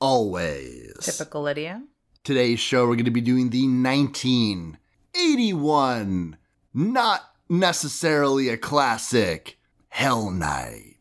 always. Typical Lydia. Today's show, we're going to be doing the 1981, not necessarily a classic, Hell Night.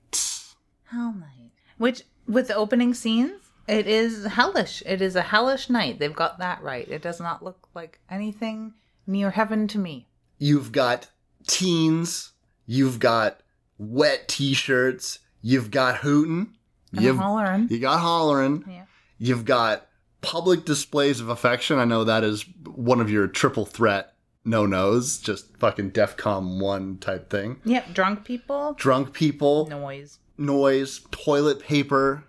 Hell Night. Which, with the opening scenes, it is hellish. It is a hellish night. They've got that right. It does not look like anything near heaven to me. You've got teens, you've got wet t shirts, you've got hootin', And you've, hollering. you got hollering, Yeah. You've got public displays of affection. I know that is one of your triple threat no nos, just fucking DEFCON 1 type thing. Yep. Drunk people. Drunk people, Noise. noise, toilet paper,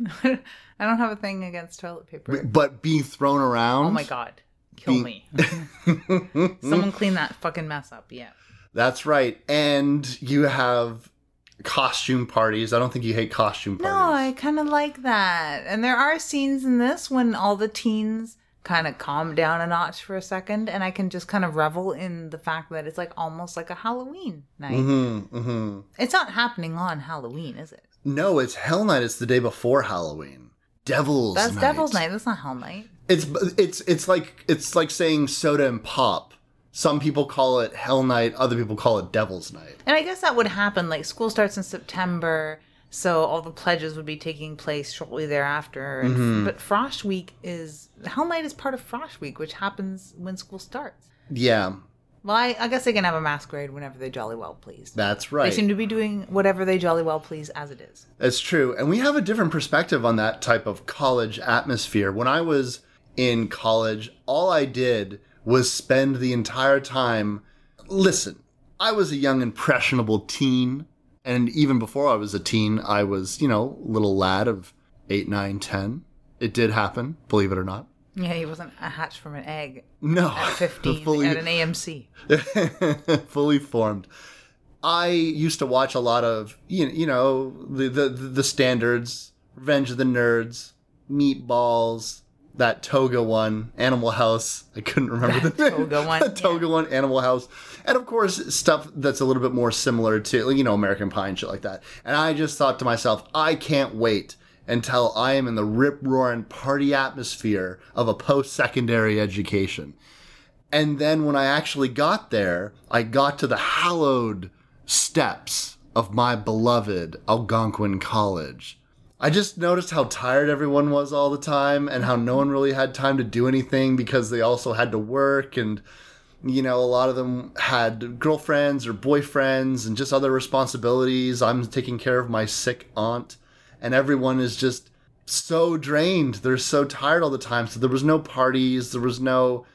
I don't have a thing against toilet paper. but being thrown around. Oh my god. Kill Being- me. Someone clean that fucking mess up. Yeah. That's right. And you have costume parties. I don't think you hate costume parties. No. I kind of like that. And there are scenes in this when all the teens kind of calm down a notch for a second, and I can just kind of revel in the fact that it's like almost like a Halloween night. Mm-hmm, mm-hmm. It's not happening on Halloween, is it? No, it's Hell Night. It's the day before Halloween. Devil's That's Night. Devil's Night. That's not Hell Night. It's it's it's like it's like saying soda and pop. Some people call it Hell Night. Other people call it Devil's Night. And I guess that would happen. Like school starts in September, so all the pledges would be taking place shortly thereafter. And, Mm-hmm. But Frosh Week is Hell Night is part of Frosh Week, which happens when school starts. Yeah, Well, I, I guess they can have a masquerade whenever they jolly well please. that's right. They seem to be doing whatever they jolly well please as it is. That's true. And we have a different perspective on that type of college atmosphere. When I was in college, all I did was spend the entire time. Listen, I was a young, impressionable teen. And even before I was a teen, I was, you know, little lad of eight, nine, ten. It did happen, believe it or not. Yeah, he wasn't a hatch from an egg No, at 15 fully, at an AMC. fully formed. I used to watch a lot of you you know the the the standards, Revenge of the Nerds, Meatballs, that Toga one, Animal House. I couldn't remember the Toga one, the yeah. One, Animal House, and of course stuff that's a little bit more similar to you know American Pie and shit like that. And I just thought to myself, I can't wait until I am in the rip roaring party atmosphere of a post secondary education. And then when I actually got there, I got to the hallowed steps of my beloved Algonquin College. I just noticed how tired everyone was all the time and how no one really had time to do anything because they also had to work and you know, a lot of them had girlfriends or boyfriends and just other responsibilities. I'm taking care of my sick aunt, and everyone is just so drained. They're so tired all the time. So there was no parties, there was no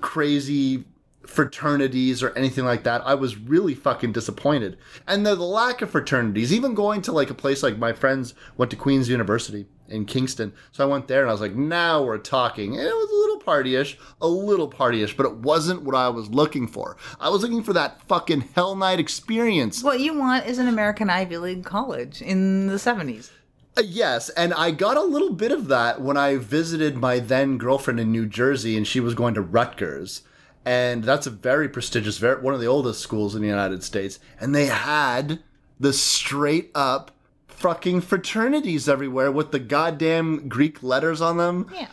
crazy fraternities or anything like that. I was really fucking disappointed. And the, the lack of fraternities, even going to like a place like my friends went to Queen's University in Kingston. So I went there and I was like, now we're talking. And it was a little partyish, a little partyish, but it wasn't what I was looking for. I was looking for that fucking Hell Night experience. What you want is an American Ivy League college in the 70s. Uh, yes, and I got a little bit of that when I visited my then girlfriend in New Jersey, and she was going to Rutgers, and that's a very prestigious, very one of the oldest schools in the United States, and they had the straight up fucking fraternities everywhere with the goddamn Greek letters on them. Yeah.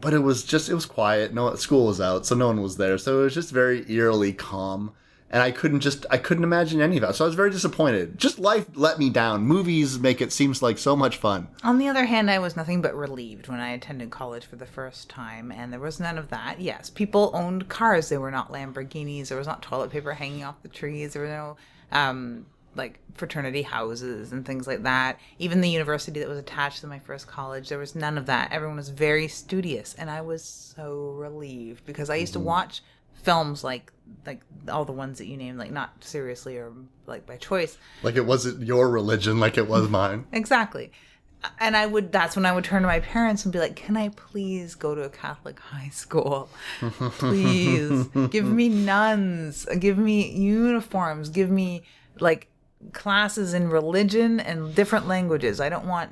But it was just it was quiet. No school was out, so no one was there. So it was just very eerily calm. And I couldn't just I couldn't imagine any of that. So I was very disappointed. Just life let me down. Movies make it seems like so much fun. On the other hand, I was nothing but relieved when I attended college for the first time, and there was none of that. Yes, people owned cars. They were not Lamborghinis. There was not toilet paper hanging off the trees. There were no um, like fraternity houses and things like that. Even the university that was attached to my first college, there was none of that. Everyone was very studious, and I was so relieved because I used to watch films like like all the ones that you named, like not seriously or like by choice, Like it wasn't your religion like it was mine. Exactly. and I would that's when I would turn to my parents and be like, "Can I please go to a Catholic high school? Please give me nuns, give me uniforms, give me like classes in religion and different languages. I don't want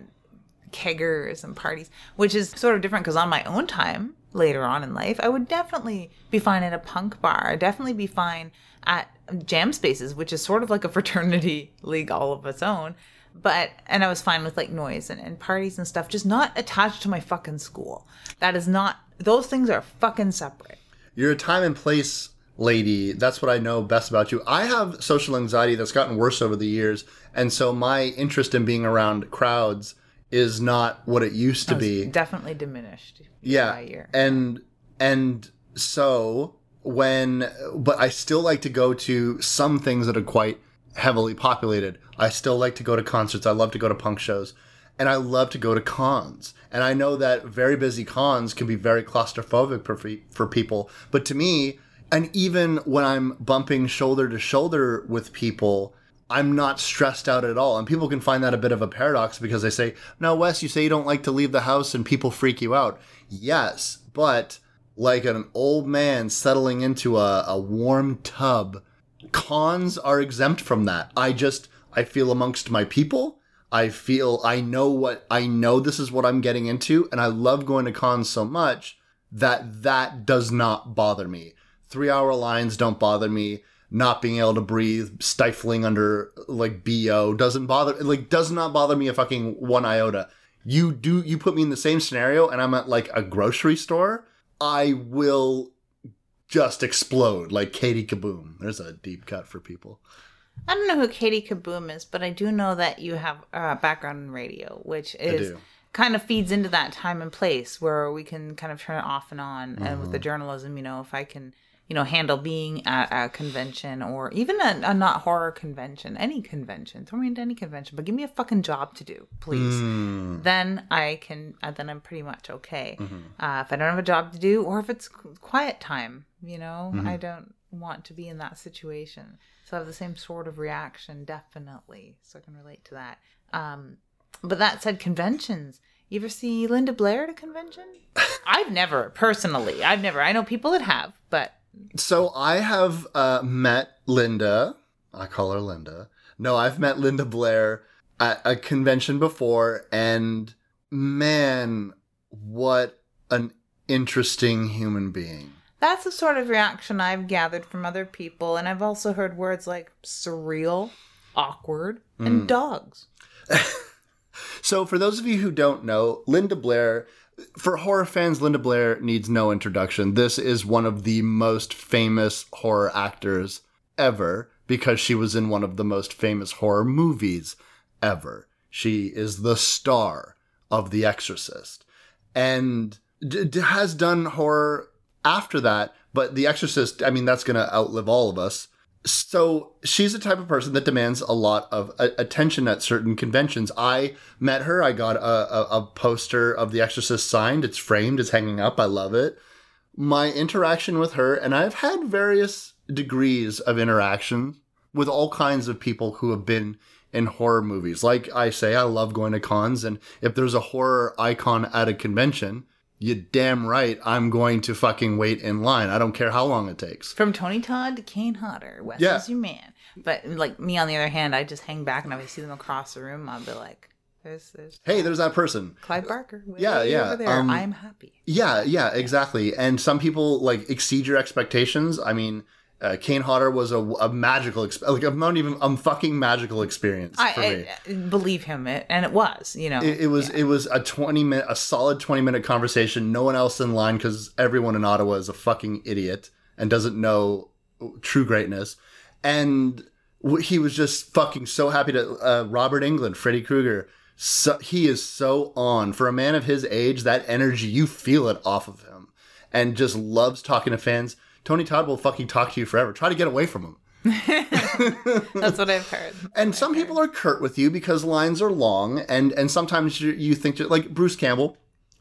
keggers and parties, which is sort of different because on my own time later on in life, I would definitely be fine at a punk bar. I'd definitely be fine at jam spaces, which is sort of like a fraternity league all of its own. But, and I was fine with like noise and, and parties and stuff, just not attached to my fucking school. That is not, those things are fucking separate. You're a time and place lady. That's what I know best about you. I have social anxiety that's gotten worse over the years. And so my interest in being around crowds is not what it used to be. Definitely diminished. yeah and and so when but i still like to go to some things that are quite heavily populated. I still like to go to concerts. I love to go to punk shows. And i love to go to cons. And i know that very busy cons can be very claustrophobic for, for people. But to me and even when i'm bumping shoulder to shoulder with people I'm not stressed out at all. And people can find that a bit of a paradox because they say, now, Wes, you say you don't like to leave the house and people freak you out. Yes, but like an old man settling into a, a warm tub, cons are exempt from that. I just, I feel amongst my people. I feel, I know what, I know this is what I'm getting into. And I love going to cons so much that that does not bother me. Three hour lines don't bother me not being able to breathe, stifling under like BO doesn't bother like does not bother me a fucking one iota. You do you put me in the same scenario and I'm at like a grocery store, I will just explode like Katie Kaboom. There's a deep cut for people. I don't know who Katie Kaboom is, but I do know that you have a uh, background in radio, which is kind of feeds into that time and place where we can kind of turn it off and on. And Mm-hmm. with the journalism, you know, if I can, you know, handle being at a convention or even a, a not horror convention, any convention, throw me into any convention, but give me a fucking job to do, please. Mm. Then I can, uh, then I'm pretty much okay. Mm-hmm. Uh, if I don't have a job to do or if it's quiet time, you know, Mm-hmm. I don't want to be in that situation. So I have the same sort of reaction, definitely. So I can relate to that. Um, but that said, conventions. You ever see Linda Blair at a convention? I've never, personally. I've never. I know people that have, but So I have uh, met Linda. I call her Linda. No, I've met Linda Blair at a convention before, and man, what an interesting human being. that's the sort of reaction I've gathered from other people. And I've also heard words like surreal, awkward, and dogs. So, for those of you who don't know, Linda Blair, for horror fans, Linda Blair needs no introduction. This is one of the most famous horror actors ever because she was in one of the most famous horror movies ever. She is the star of The Exorcist and d- d- has done horror after that, but The Exorcist, I mean, that's going to outlive all of us. So she's the type of person that demands a lot of attention at certain conventions. I met her. I got a, a, a poster of The Exorcist signed. It's framed. It's hanging up. I love it. My interaction with her, and I've had various degrees of interaction with all kinds of people who have been in horror movies. Like I say, I love going to cons, and if there's a horror icon at a convention, you damn right I'm going to fucking wait in line. I don't care how long it takes. From Tony Todd to Kane Hodder, Wes Yeah. is your man. But like me, on the other hand, I just hang back and I see them across the room, I'll be like, "There's, there's Hey, there's that person. Clive Barker. Yeah, yeah, Over there. um, I'm happy. Yeah, yeah, exactly. And some people like exceed your expectations. I mean, uh, Kane Hodder was a, a magical, exp- like a not even a fucking magical experience for me. I, I believe him, it, and it was, you know. It, it was it was a twenty minute, a solid twenty minute conversation. No one else in line because everyone in Ottawa is a fucking idiot and doesn't know true greatness. And he was just fucking so happy to uh, Robert Englund, Freddy Krueger. So, he is so on for a man of his age. That energy, you feel it off of him, and just loves talking to fans. Tony Todd will fucking talk to you forever. Try to get away from him. That's what I've heard. And some people are curt with you because lines are long, and and sometimes you, you think like Bruce Campbell,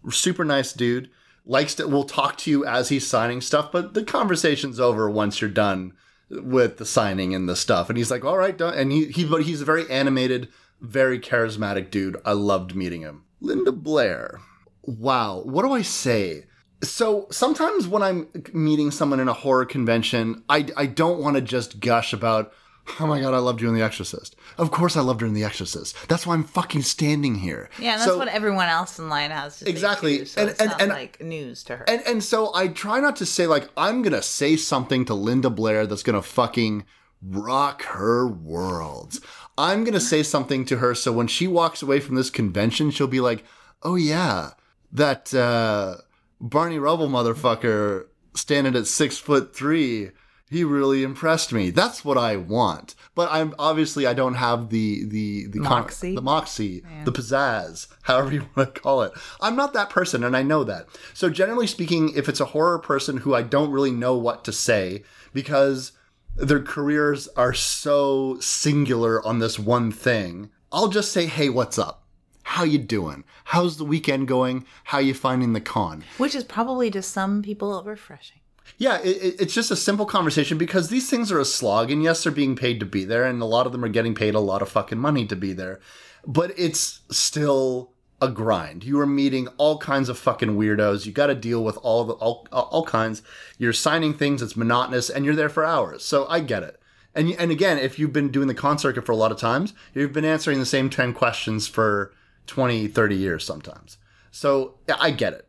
super nice dude, likes to will talk to you as he's signing stuff, but the conversation's over once you're done with the signing and the stuff. And he's like, "All right, done." And he he but he's a very animated, very charismatic dude. I loved meeting him. Linda Blair. Wow, what do I say? So sometimes when I'm meeting someone in a horror convention, I, I don't want to just gush about, oh my god, I loved you in The Exorcist. Of course I loved her in The Exorcist. That's why I'm fucking standing here. Yeah, and that's So- what everyone else in line has to say, Exactly. too, so And- it's and- not and- like news to her. And and so I try not to say like I'm gonna say something to Linda Blair that's gonna fucking rock her world. I'm gonna say something to her so when she walks away from this convention, she'll be like, "Oh yeah, that uh, Barney Rubble motherfucker standing at six foot three." He really impressed me. That's what I want. But I'm obviously I don't have the the the con- the moxie, the pizzazz, however you want to call it. I'm not that person, and I know that. So, generally speaking, if it's a horror person who I don't really know what to say because their careers are so singular on this one thing, I'll just say, "Hey, what's up? How you doing? How's the weekend going? How you finding the con?" Which is probably to some people refreshing. Yeah, it, it- it's just a simple conversation because these things are a slog, and yes, they're being paid to be there, and a lot of them are getting paid a lot of fucking money to be there. But it's still a grind. You are meeting all kinds of fucking weirdos. You got to deal with all the all, all kinds. You're signing things. It's monotonous, and you're there for hours. So I get it. And and again, if you've been doing the con circuit for a lot of times, you've been answering the same 10 questions for 20, 30 years sometimes. So yeah, I get it.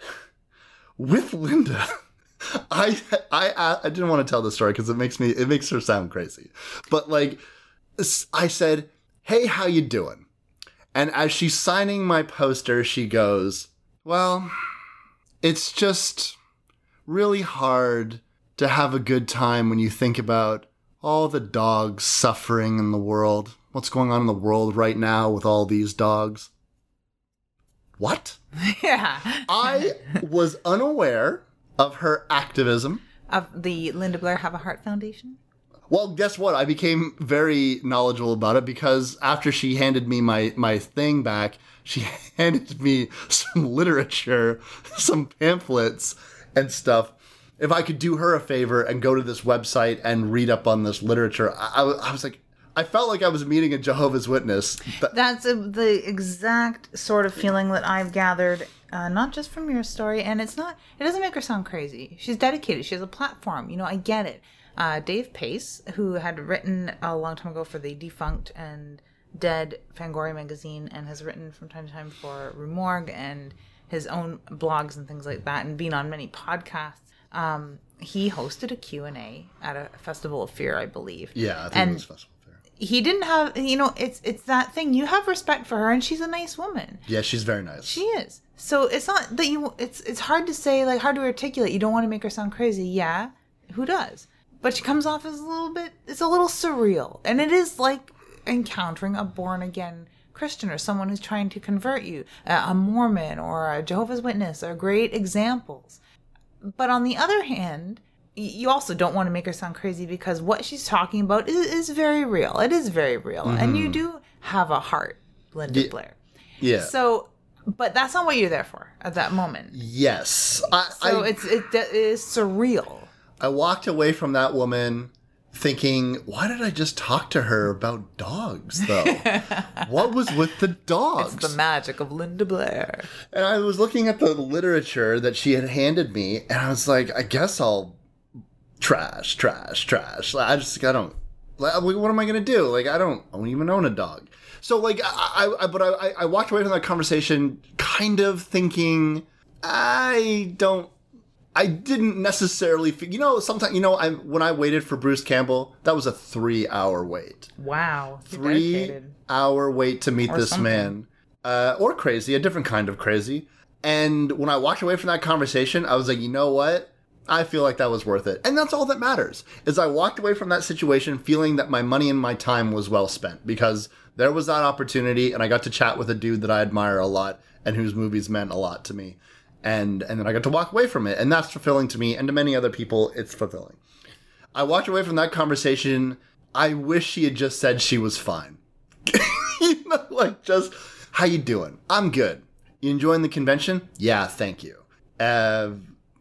With Linda, I I I didn't want to tell the story because it makes me it makes her sound crazy. But like I said, "Hey, how you doing?" And as she's signing my poster, she goes, "Well, it's just really hard to have a good time when you think about all the dogs suffering in the world. What's going on in the world right now with all these dogs?" What? yeah. I was unaware of her activism. Of the Linda Blair Have a Heart Foundation? Well, guess what? I became very knowledgeable about it because after she handed me my, my thing back, she handed me some literature, some pamphlets, and stuff. If I could do her a favor and go to this website and read up on this literature, I, I was- I was like, I felt like I was meeting a Jehovah's Witness. That's a, the exact sort of feeling that I've gathered, uh, not just from your story. And it's not, it doesn't make her sound crazy. She's dedicated. She has a platform. You know, I get it. Uh, Dave Pace, who had written a long time ago for the defunct and dead Fangoria magazine and has written from time to time for Rue Morgue and his own blogs and things like that and been on many podcasts. Um, he hosted a Q&A at a Festival of Fear, I believe. yeah, I think and it was Festival Fair. he didn't have you know it's it's that thing. You have respect for her and she's a nice woman. Yeah, she's very nice. she is. So it's not that you it's it's hard to say like hard to articulate. You don't want to make her sound crazy. Yeah who does? But she comes off as a little bit it's a little surreal. And it is like encountering a born again christian or someone who's trying to convert you a mormon or a jehovah's witness are great examples. But on the other hand you also don't want to make her sound crazy because what she's talking about is, is very real it is very real and you mm-hmm. do have a heart linda Yeah. blair yeah. so but that's not what you're there for at that moment yes. I, so I, it's it, it is surreal I walked away from that woman thinking, why did I just talk to her about dogs, though? what was with the dogs? the magic of linda blair and I was looking at the literature that she had handed me, and I was like, I guess I'll trash, trash, trash. I just, I don't. Like, what am I gonna do? Like, I don't, I don't even own a dog. So, like, I, I but I, I walked away from that conversation kind of thinking, I don't I didn't necessarily, you know, sometimes, you know, I when I waited for Bruce Campbell, that was a three-hour wait, wow three dedicated. hour wait to meet Or this something. man, uh, or crazy, a different kind of crazy. And when I walked away from that conversation, I was like, you know what? I feel like that was worth it, and that's all that matters. Is I walked away from that situation feeling that my money and my time was well spent because there was that opportunity, and I got to chat with a dude that I admire a lot and whose movies meant a lot to me and and then I got to walk away from it, and that's fulfilling to me, and to many other people, it's fulfilling. I walked away from that conversation. I wish she had just said she was fine. you know, like just how you doing? I'm good. You enjoying the convention? Yeah, thank you. Uh,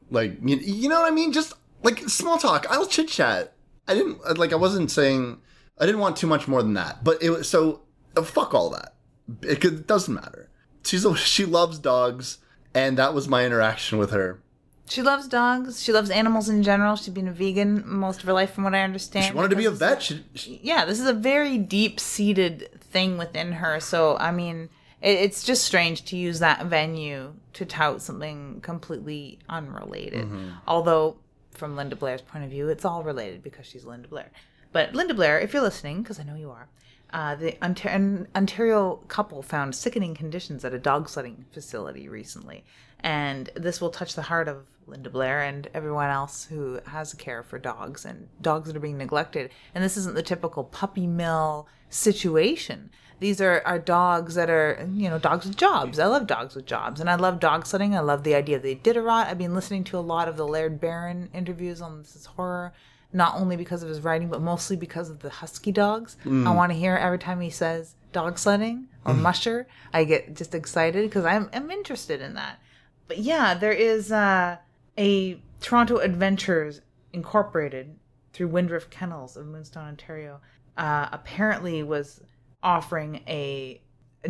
like you, you know what I mean? Just like small talk. I'll chit chat. I didn't like. I wasn't saying. I didn't want too much more than that. But it was so. uh, fuck all that. It, could- it doesn't matter she's a, she loves dogs, and that was my interaction with her. She loves dogs. She loves animals in general. She's been a vegan most of her life, from what I understand. She wanted to be a vet. She, she, yeah, this is a very deep seated thing within her. So, I mean, it, it's just strange to use that venue to tout something completely unrelated. Although, from Linda Blair's point of view, it's all related because she's Linda Blair. But Linda Blair, if you're listening, because I know you are, uh, the Ontario, Ontario couple found sickening conditions at a dog sledding facility recently. And this will touch the heart of Linda Blair and everyone else who has a care for dogs and dogs that are being neglected. And this isn't the typical puppy mill situation. These are, are dogs that are, you know, dogs with jobs. I love dogs with jobs. And I love dog sledding. I love the idea of the Iditarod. I've been listening to a lot of the Laird Barron interviews on This Is Horror not only because of his writing, but mostly because of the husky dogs. I want to hear every time he says dog sledding or musher. I get just excited because I'm, I'm interested in that. But yeah, there is uh, a Toronto Adventures Incorporated through Windrift Kennels of Moonstone, Ontario. Uh, apparently was offering a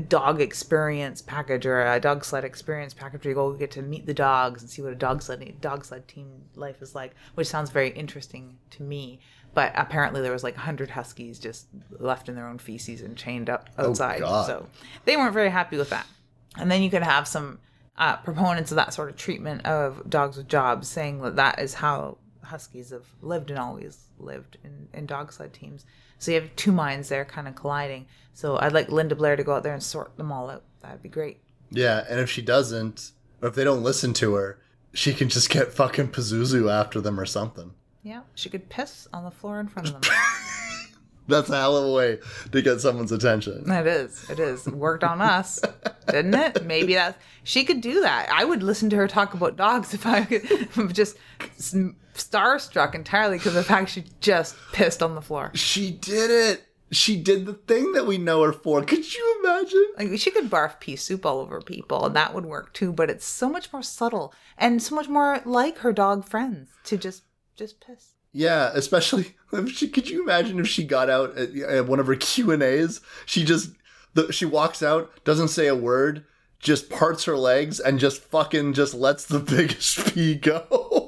dog experience package or a dog sled experience package where you go get to meet the dogs and see what a dog sled dog sled team life is like, which sounds very interesting to me. But apparently there was like 100 huskies just left in their own feces and chained up outside. God. so they weren't very happy with that. And then you could have some uh, proponents of that sort of treatment of dogs with jobs saying that that is how huskies have lived and always lived in, in dog sled teams. So you have two minds there kind of colliding. So I'd like Linda Blair to go out there and sort them all out. That'd be great. yeah, and if she doesn't, or if they don't listen to her, she can just get fucking Pazuzu after them or something. Yeah, she could piss on the floor in front of them. That's a hell of a way to get someone's attention. it is. It is. It worked on us, didn't it? Maybe that she could do that. I would listen to her talk about dogs if I could just starstruck entirely because of the fact she just pissed on the floor. She did it. She did the thing that we know her for. Could you imagine? Like she could barf pea soup all over people, and that would work too. But it's so much more subtle and so much more like her dog friends to just just piss. Yeah, especially if she. Could you imagine if she got out at, at one of her Q and A's? She just the, she walks out, doesn't say a word, just parts her legs, and just fucking just lets the biggest pee go,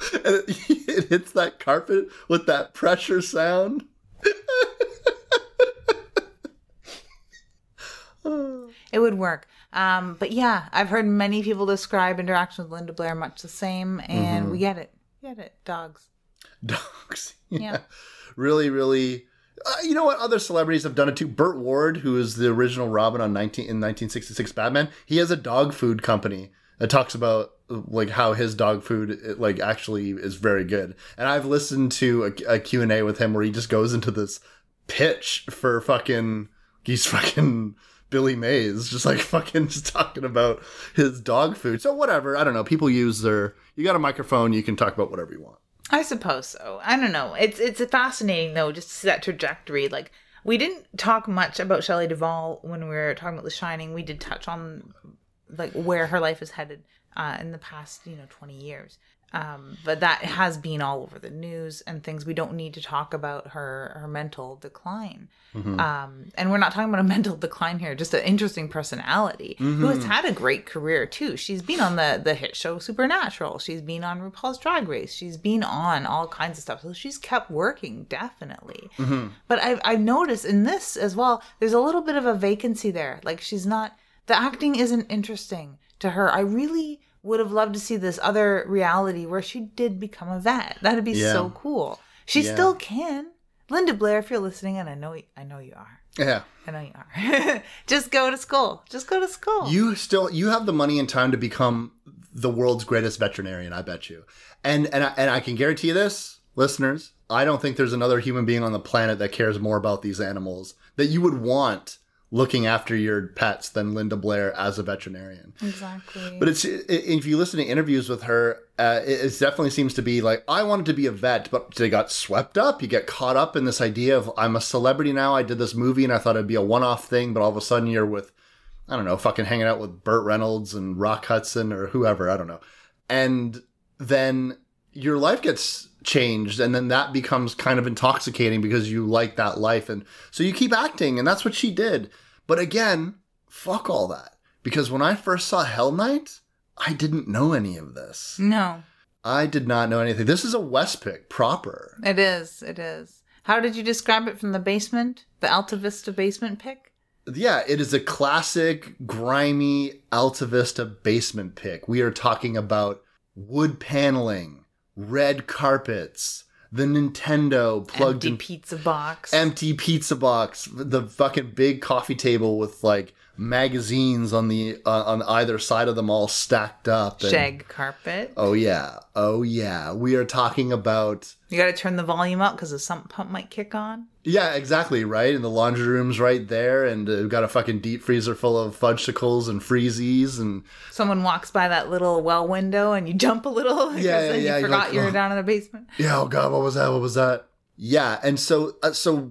and it, it hits that carpet with that pressure sound. It would work. Um, but yeah, I've heard many people describe interaction with Linda Blair much the same, and we get it. We get it. Dogs. Dogs. Yeah. really, really. Uh, you know what? Other celebrities have done it too. Burt Ward, who is the original Robin on 19 in 1966 Batman, he has a dog food company that talks about like how his dog food like actually is very good. And I've listened to a, a Q&A with him where he just goes into this pitch for fucking he's fucking Billy Mays, just like fucking just talking about his dog food. So whatever, I don't know. People use their you got a microphone, you can talk about whatever you want. I suppose so. I don't know. It's it's fascinating though, just to see that trajectory. Like we didn't talk much about Shelley Duvall when we were talking about The Shining. We did touch on like where her life is headed uh, in the past, you know, twenty years. Um, but that has been all over the news and things. We don't need to talk about her her mental decline. Um, and we're not talking about a mental decline here, just an interesting personality who has had a great career too. She's been on the the hit show Supernatural. She's been on RuPaul's Drag Race. She's been on all kinds of stuff. So she's kept working definitely. But I've I've noticed in this as well. There's a little bit of a vacancy there. Like she's not the acting isn't interesting to her. I really would have loved to see this other reality where she did become a vet. That'd be Yeah. so cool. She Yeah. still can. Linda Blair, if you're listening, and I know I know you are. Yeah. I know you are. Just go to school. Just go to school. You still you have the money and time to become the world's greatest veterinarian, I bet you. And and I, and I can guarantee you this, listeners, I don't think there's another human being on the planet that cares more about these animals that you would want looking after your pets than Linda Blair as a veterinarian. exactly. But it's it, if you listen to interviews with her, uh, it, it definitely seems to be like I wanted to be a vet, but they got swept up. You get caught up in this idea of I'm a celebrity now. I did this movie and I thought it'd be a one-off thing, but all of a sudden you're with I don't know, fucking hanging out with Burt Reynolds and Rock Hudson or whoever, I don't know. And then your life gets changed and then that becomes kind of intoxicating because you like that life and so you keep acting and that's what she did. But again, fuck all that. because when I first saw Hell Night, I didn't know any of this. No, I did not know anything. This is a West pick proper. it is. It is. How did you describe it from the basement? The Alta Vista basement pick? Yeah, it is a classic, grimy Alta Vista basement pick. We are talking about wood paneling, red carpets, the Nintendo plugged Empty in pizza box. empty pizza box, the fucking big coffee table with like magazines on the uh, on either side of them all stacked up. and- shag carpet. Oh yeah, oh yeah. We are talking about You got to turn the volume up because the sump pump might kick on. yeah, exactly right. And the laundry room's right there, and uh, we've got a fucking deep freezer full of fudgesicles and freezies, and Someone walks by that little well window and you jump a little Yeah, yeah, yeah, you forgot like, you were "Oh." down in the basement. yeah, oh god, what was that? What was that? Yeah, and so uh, so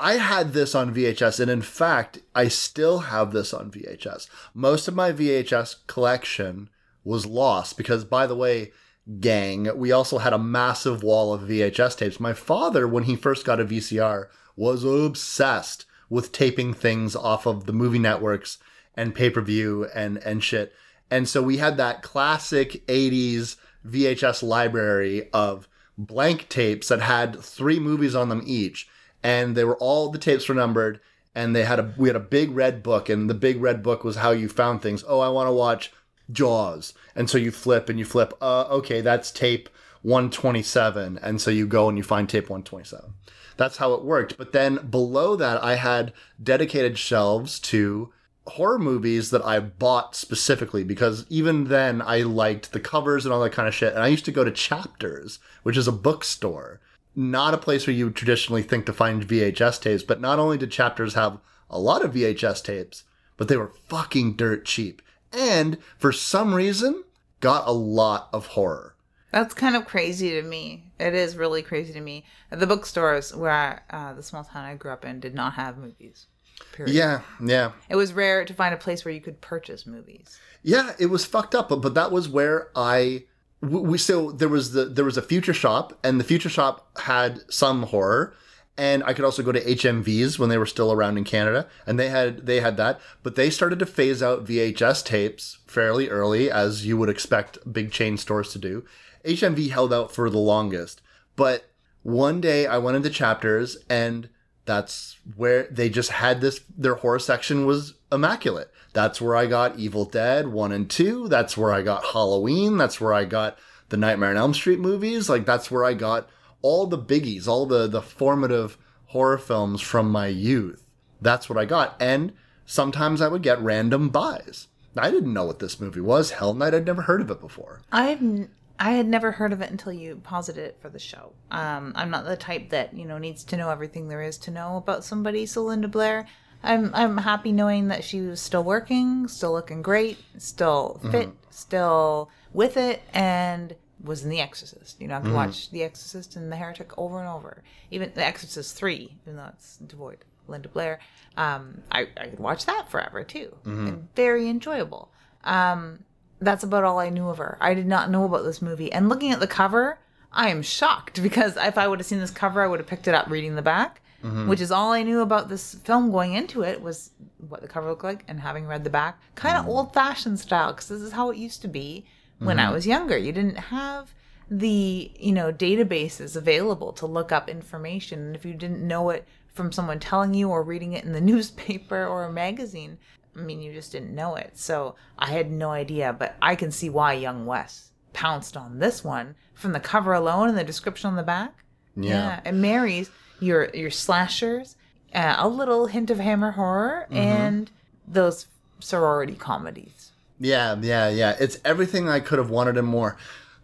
I had this on VHS, and in fact, I still have this on VHS. Most of my VHS collection was lost because, by the way, gang, we also had a massive wall of VHS tapes. My father, when he first got a VCR, was obsessed with taping things off of the movie networks and pay per view and and shit. And so we had that classic 80s VHS library of blank tapes that had three movies on them each. And they were all the tapes were numbered and they had a we had a big red book and the big red book was how you found things. Oh, I want to watch Jaws. And so you flip and you flip, uh okay, that's tape 127 and so you go and you find tape 127. That's how it worked. But then below that I had dedicated shelves to horror movies that I bought specifically because even then I liked the covers and all that kind of shit. And I used to go to Chapters, which is a bookstore, not a place where you would traditionally think to find VHS tapes. But not only did Chapters have a lot of VHS tapes, but they were fucking dirt cheap. And for some reason, got a lot of horror. That's kind of crazy to me. It is really crazy to me. The bookstores where uh, the small town I grew up in did not have movies. Period. Yeah, yeah. It was rare to find a place where you could purchase movies. Yeah, it was fucked up, but, but that was where I we so there was the there was a future shop and the future shop had some horror and I could also go to HMVs when they were still around in Canada and they had they had that, but they started to phase out VHS tapes fairly early as you would expect big chain stores to do. HMV held out for the longest, but one day I went into chapters and that's where they just had this their horror section was immaculate that's where i got evil dead 1 and 2 that's where i got halloween. That's where i got the nightmare on elm street movies. Like that's where i got all the biggies all the the formative horror films from my youth. That's what i got. And sometimes i would get random buys. I didn't know what this movie was. Hell night i'd never heard of it before. I've n- I had never heard of it until you posited it for the show. Um, I'm not the type that you know needs to know everything there is to know about somebody. So Linda Blair, I'm I'm happy knowing that she was still working, still looking great, still fit, still with it, and was in The Exorcist. You know, I could watch The Exorcist and The Heretic over and over. Even The Exorcist three, even though it's devoid Linda Blair, um, I I could watch that forever too. And very enjoyable. Um, that's about all I knew of her. I did not know about this movie. And looking at the cover, I am shocked because if I would have seen this cover, I would have picked it up reading the back, Mm-hmm. which is all I knew about this film going into it was what the cover looked like and having read the back. Kind of mm-hmm. old fashioned style because this is how it used to be when I mm-hmm. was younger. You didn't have the, you know, databases available to look up information. And if you didn't know it from someone telling you or reading it in the newspaper or a magazine, I mean, you just didn't know it. So I had no idea, but I can see why Young West pounced on this one from the cover alone and the description on the back. Yeah. it marries your your slashers, uh, a little hint of hammer horror, and those sorority comedies. Yeah, yeah, yeah. It's everything I could have wanted and more.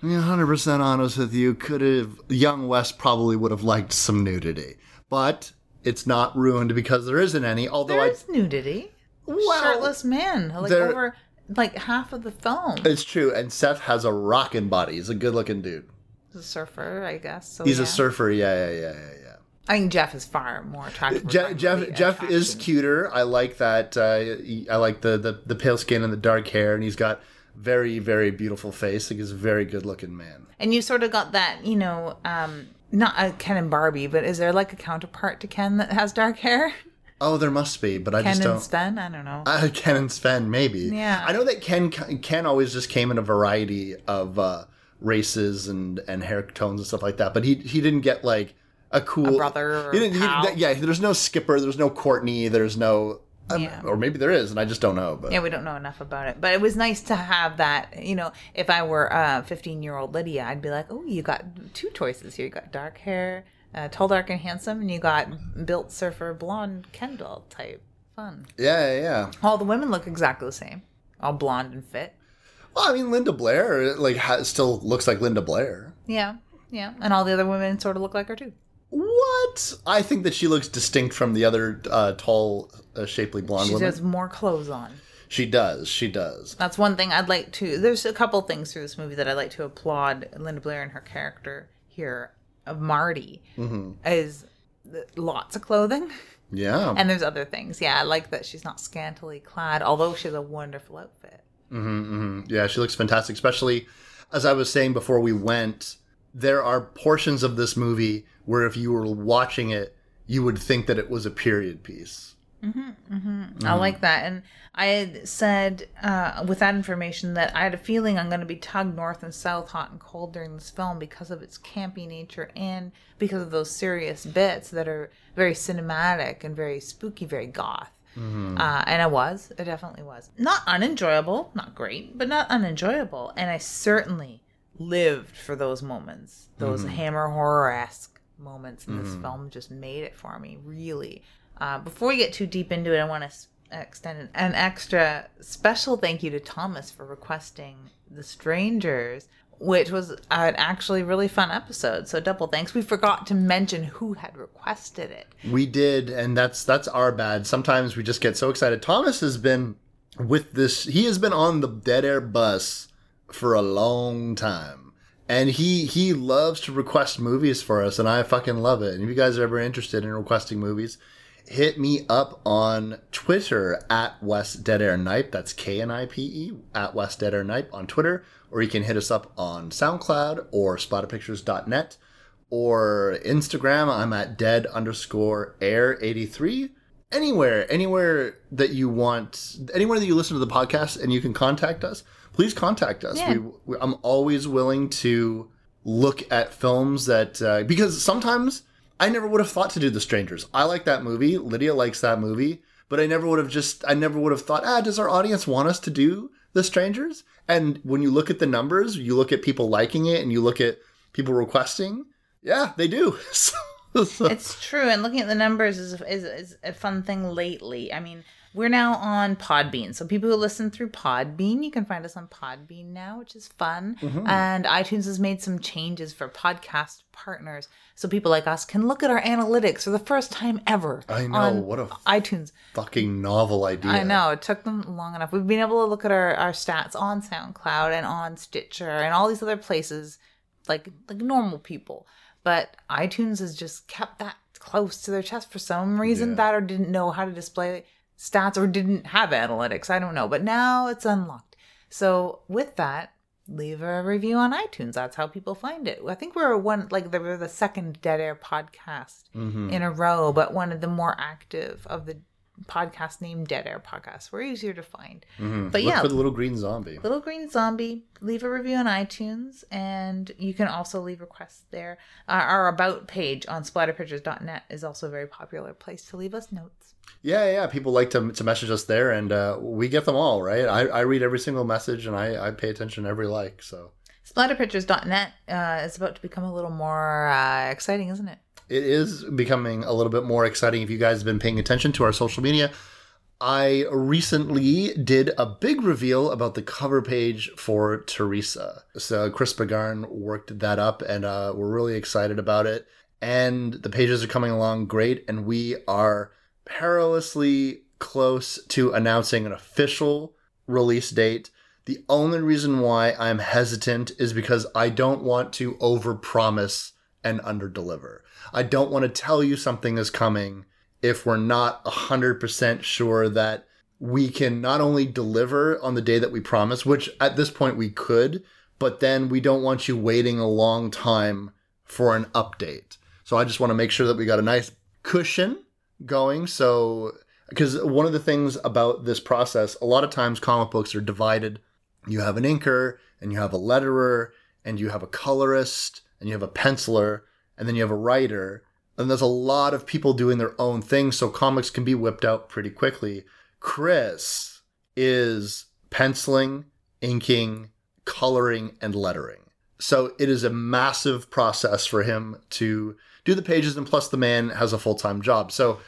I mean, 100% honest with you, could have, Young West probably would have liked some nudity. But it's not ruined because there isn't any, although I. There's nudity. Well, Shirtless men, like there- over like half of the film. It's true, and Seth has a rockin' body. He's a good looking dude. He's a surfer, I guess. So He's yeah. a surfer, yeah, yeah, yeah, yeah, yeah. I think Jeff is far more attractive. We're Je- talking Jeff Jeff is cuter. I like that. Uh, I like the, the the pale skin and the dark hair, and he's got very very beautiful face. Like he's a very good looking man. And you sort of got that, you know, um, not a Ken and Barbie, but is there like a counterpart to Ken that has dark hair? Oh, there must be, but I Ken just don't. Ken and Sven? I don't know. Uh, Ken and Sven, maybe. Yeah. I know that Ken Ken always just came in a variety of uh, races and and hair tones and stuff like that, but he he didn't get like a cool A brother or he didn't, pal. didn't- yeah, there's no Skipper, there's no Courtney, there's no. um, Yeah. Or maybe there is, and I just don't know. But yeah, we don't know enough about it. But it was nice to have that. You know, if I were a 15 year old Lydia, I'd be like, oh, you got two choices here. You got dark hair, uh, tall, dark, and handsome, and you got built surfer blonde Ken doll type. Fun. yeah, yeah, yeah. All the women look exactly the same, all blonde and fit. Well, I mean, Linda Blair like ha- still looks like Linda Blair. Yeah, yeah. And all the other women sort of look like her too. What? I think that she looks distinct from the other uh, tall, uh, shapely blonde woman. She woman. has more clothes on. She does. She does. That's one thing I'd like to. There's a couple things through this movie that I'd like to applaud Linda Blair and her character here of Marty is lots of clothing, Yeah. and there's other things. Yeah, I like that she's not scantily clad, although she has a wonderful outfit. Yeah, she looks fantastic, especially as I was saying before we went. There are portions of this movie where if you were watching it, you would think that it was a period piece. Mm-hmm, mm-hmm. I mm-hmm. like that. And I had said uh, with that information that I had a feeling I'm going to be tugged north and south, hot and cold during this film because of its campy nature and because of those serious bits that are very cinematic and very spooky, very goth. Uh, and it was. It definitely was. Not unenjoyable, not great, but not unenjoyable. And I certainly lived for those moments, those hammer horror esque moments in this film just made it for me, really. Uh, before we get too deep into it, I want to s- extend an, an extra special thank you to Thomas for requesting The Strangers, which was an actually really fun episode. So double thanks. We forgot to mention who had requested it. We did, and that's that's our bad. Sometimes we just get so excited. Thomas has been with this. He has been on the Dead Air bus for a long time, and he he loves to request movies for us, and I fucking love it. And if you guys are ever interested in requesting movies, hit me up on Twitter at West Dead Air Knipe. That's K N I P E at West Dead Air Knipe on Twitter, or you can hit us up on SoundCloud or SplatterPictures.net or Instagram. I'm at dead underscore air 83. Anywhere, anywhere that you want, anywhere that you listen to the podcast and you can contact us, please contact us. Yeah. We, we, I'm always willing to look at films that, uh, because sometimes I never would have thought to do The Strangers. I like that movie. Lydia likes that movie, but I never would have just, I never would have thought, ah, does our audience want us to do The Strangers? And when you look at the numbers, you look at people liking it and you look at people requesting, yeah, they do. So, so- It's true, and looking at the numbers is, is is a fun thing lately. I mean, we're now on Podbean, so people who listen through Podbean, you can find us on Podbean now, which is fun. Mm-hmm. And iTunes has made some changes for podcast partners, so people like us can look at our analytics for the first time ever. I know, on what a iTunes. fucking novel idea. I know it took them long enough. We've been able to look at our, our stats on SoundCloud and on Stitcher and all these other places, like like normal people. But iTunes has just kept that close to their chest for some reason. Yeah. That or didn't know how to display stats or didn't have analytics. I don't know. But now it's unlocked. So with that, leave a review on iTunes. That's how people find it. I think we're one like we're the second Dead Air podcast Mm-hmm. in a row, but one of the more active of the podcast named Dead Air Podcasts. We're easier to find. But Mm-hmm. Look yeah, for the little green zombie. Little Green Zombie, leave a review on iTunes, and you can also leave requests there. Uh, our about page on splatterpictures.net is also a very popular place to leave us notes. Yeah, yeah. People like to, to message us there, and uh, we get them all, right? I, I read every single message, and I, I pay attention to every like. So Splatterpictures.net uh, is about to become a little more uh, exciting, isn't it? It is becoming a little bit more exciting. If you guys have been paying attention to our social media, I recently did a big reveal about the cover page for Teresa. So Chris Bagarn worked that up, and uh, we're really excited about it. And the pages are coming along great, and we are perilously close to announcing an official release date. The only reason why I'm hesitant is because I don't want to overpromise and underdeliver. I don't want to tell you something is coming if we're not 100% sure that we can not only deliver on the day that we promise, which at this point we could, but then we don't want you waiting a long time for an update. So I just want to make sure that we got a nice cushion going. So, because one of the things about this process, a lot of times comic books are divided. You have an inker, and you have a letterer, and you have a colorist, and you have a penciler, and then you have a writer. And there's a lot of people doing their own thing, so comics can be whipped out pretty quickly. Chris is penciling, inking, coloring, and lettering. So it is a massive process for him to do the pages, and plus the man has a full time job. So,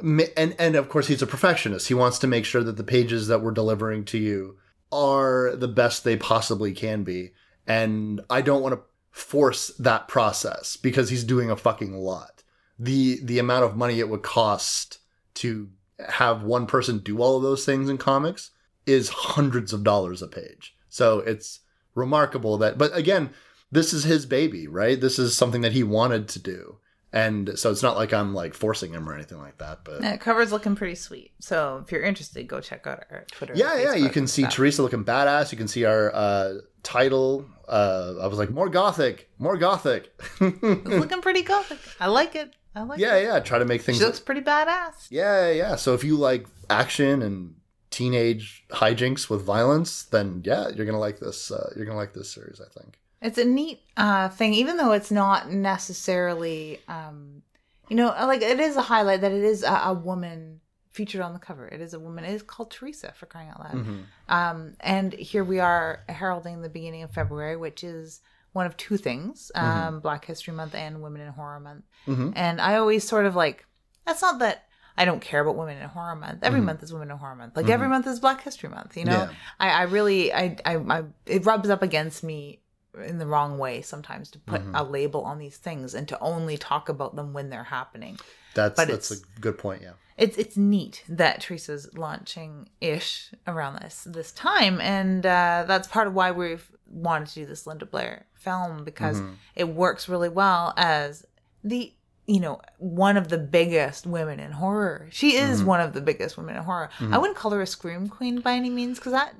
and and of course he's a perfectionist. He wants to make sure that the pages that we're delivering to you are the best they possibly can be. And I don't want to force that process because he's doing a fucking lot. The the amount of money it would cost to have one person do all of those things in comics is hundreds of dollars a page. So it's remarkable that but again, this is his baby, right? This is something that he wanted to do. And so it's not like I'm like forcing him or anything like that. But Yeah, cover's looking pretty sweet. So if you're interested, go check out our Twitter. yeah, yeah, you can see stuff. Teresa looking badass. You can see our uh, title. Uh, I was like, more gothic, more gothic. It's looking pretty gothic. I like it. I like yeah, it. yeah. Try to make things. She looks pretty badass. yeah, yeah. So if you like action and teenage hijinks with violence, then yeah, you're gonna like this. Uh, you're gonna like this series, I think. It's a neat uh, thing, even though it's not necessarily, um, you know, like it is a highlight that it is a, a woman featured on the cover. It is a woman. It is called Teresa for crying out loud. Mm-hmm. Um, and here we are heralding the beginning of February, which is one of two things: um, Black History Month and Women in Horror Month. Mhm. And I always sort of like that's not that. I don't care about Women in Horror Month. Every month is Women in Horror Month. Like every month is Black History Month. You know, Yeah. I, I really, I, I, I, it rubs up against me in the wrong way sometimes to put mm-hmm. a label on these things and to only talk about them when they're happening. That's But that's a good point. Yeah. It's it's neat that Teresa's launching ish around this this time, and uh, that's part of why we've wanted to do this Linda Blair film because mm-hmm. it works really well as the you know one of the biggest women in horror. She is mm-hmm. one of the biggest women in horror. I wouldn't call her a scream queen by any means because that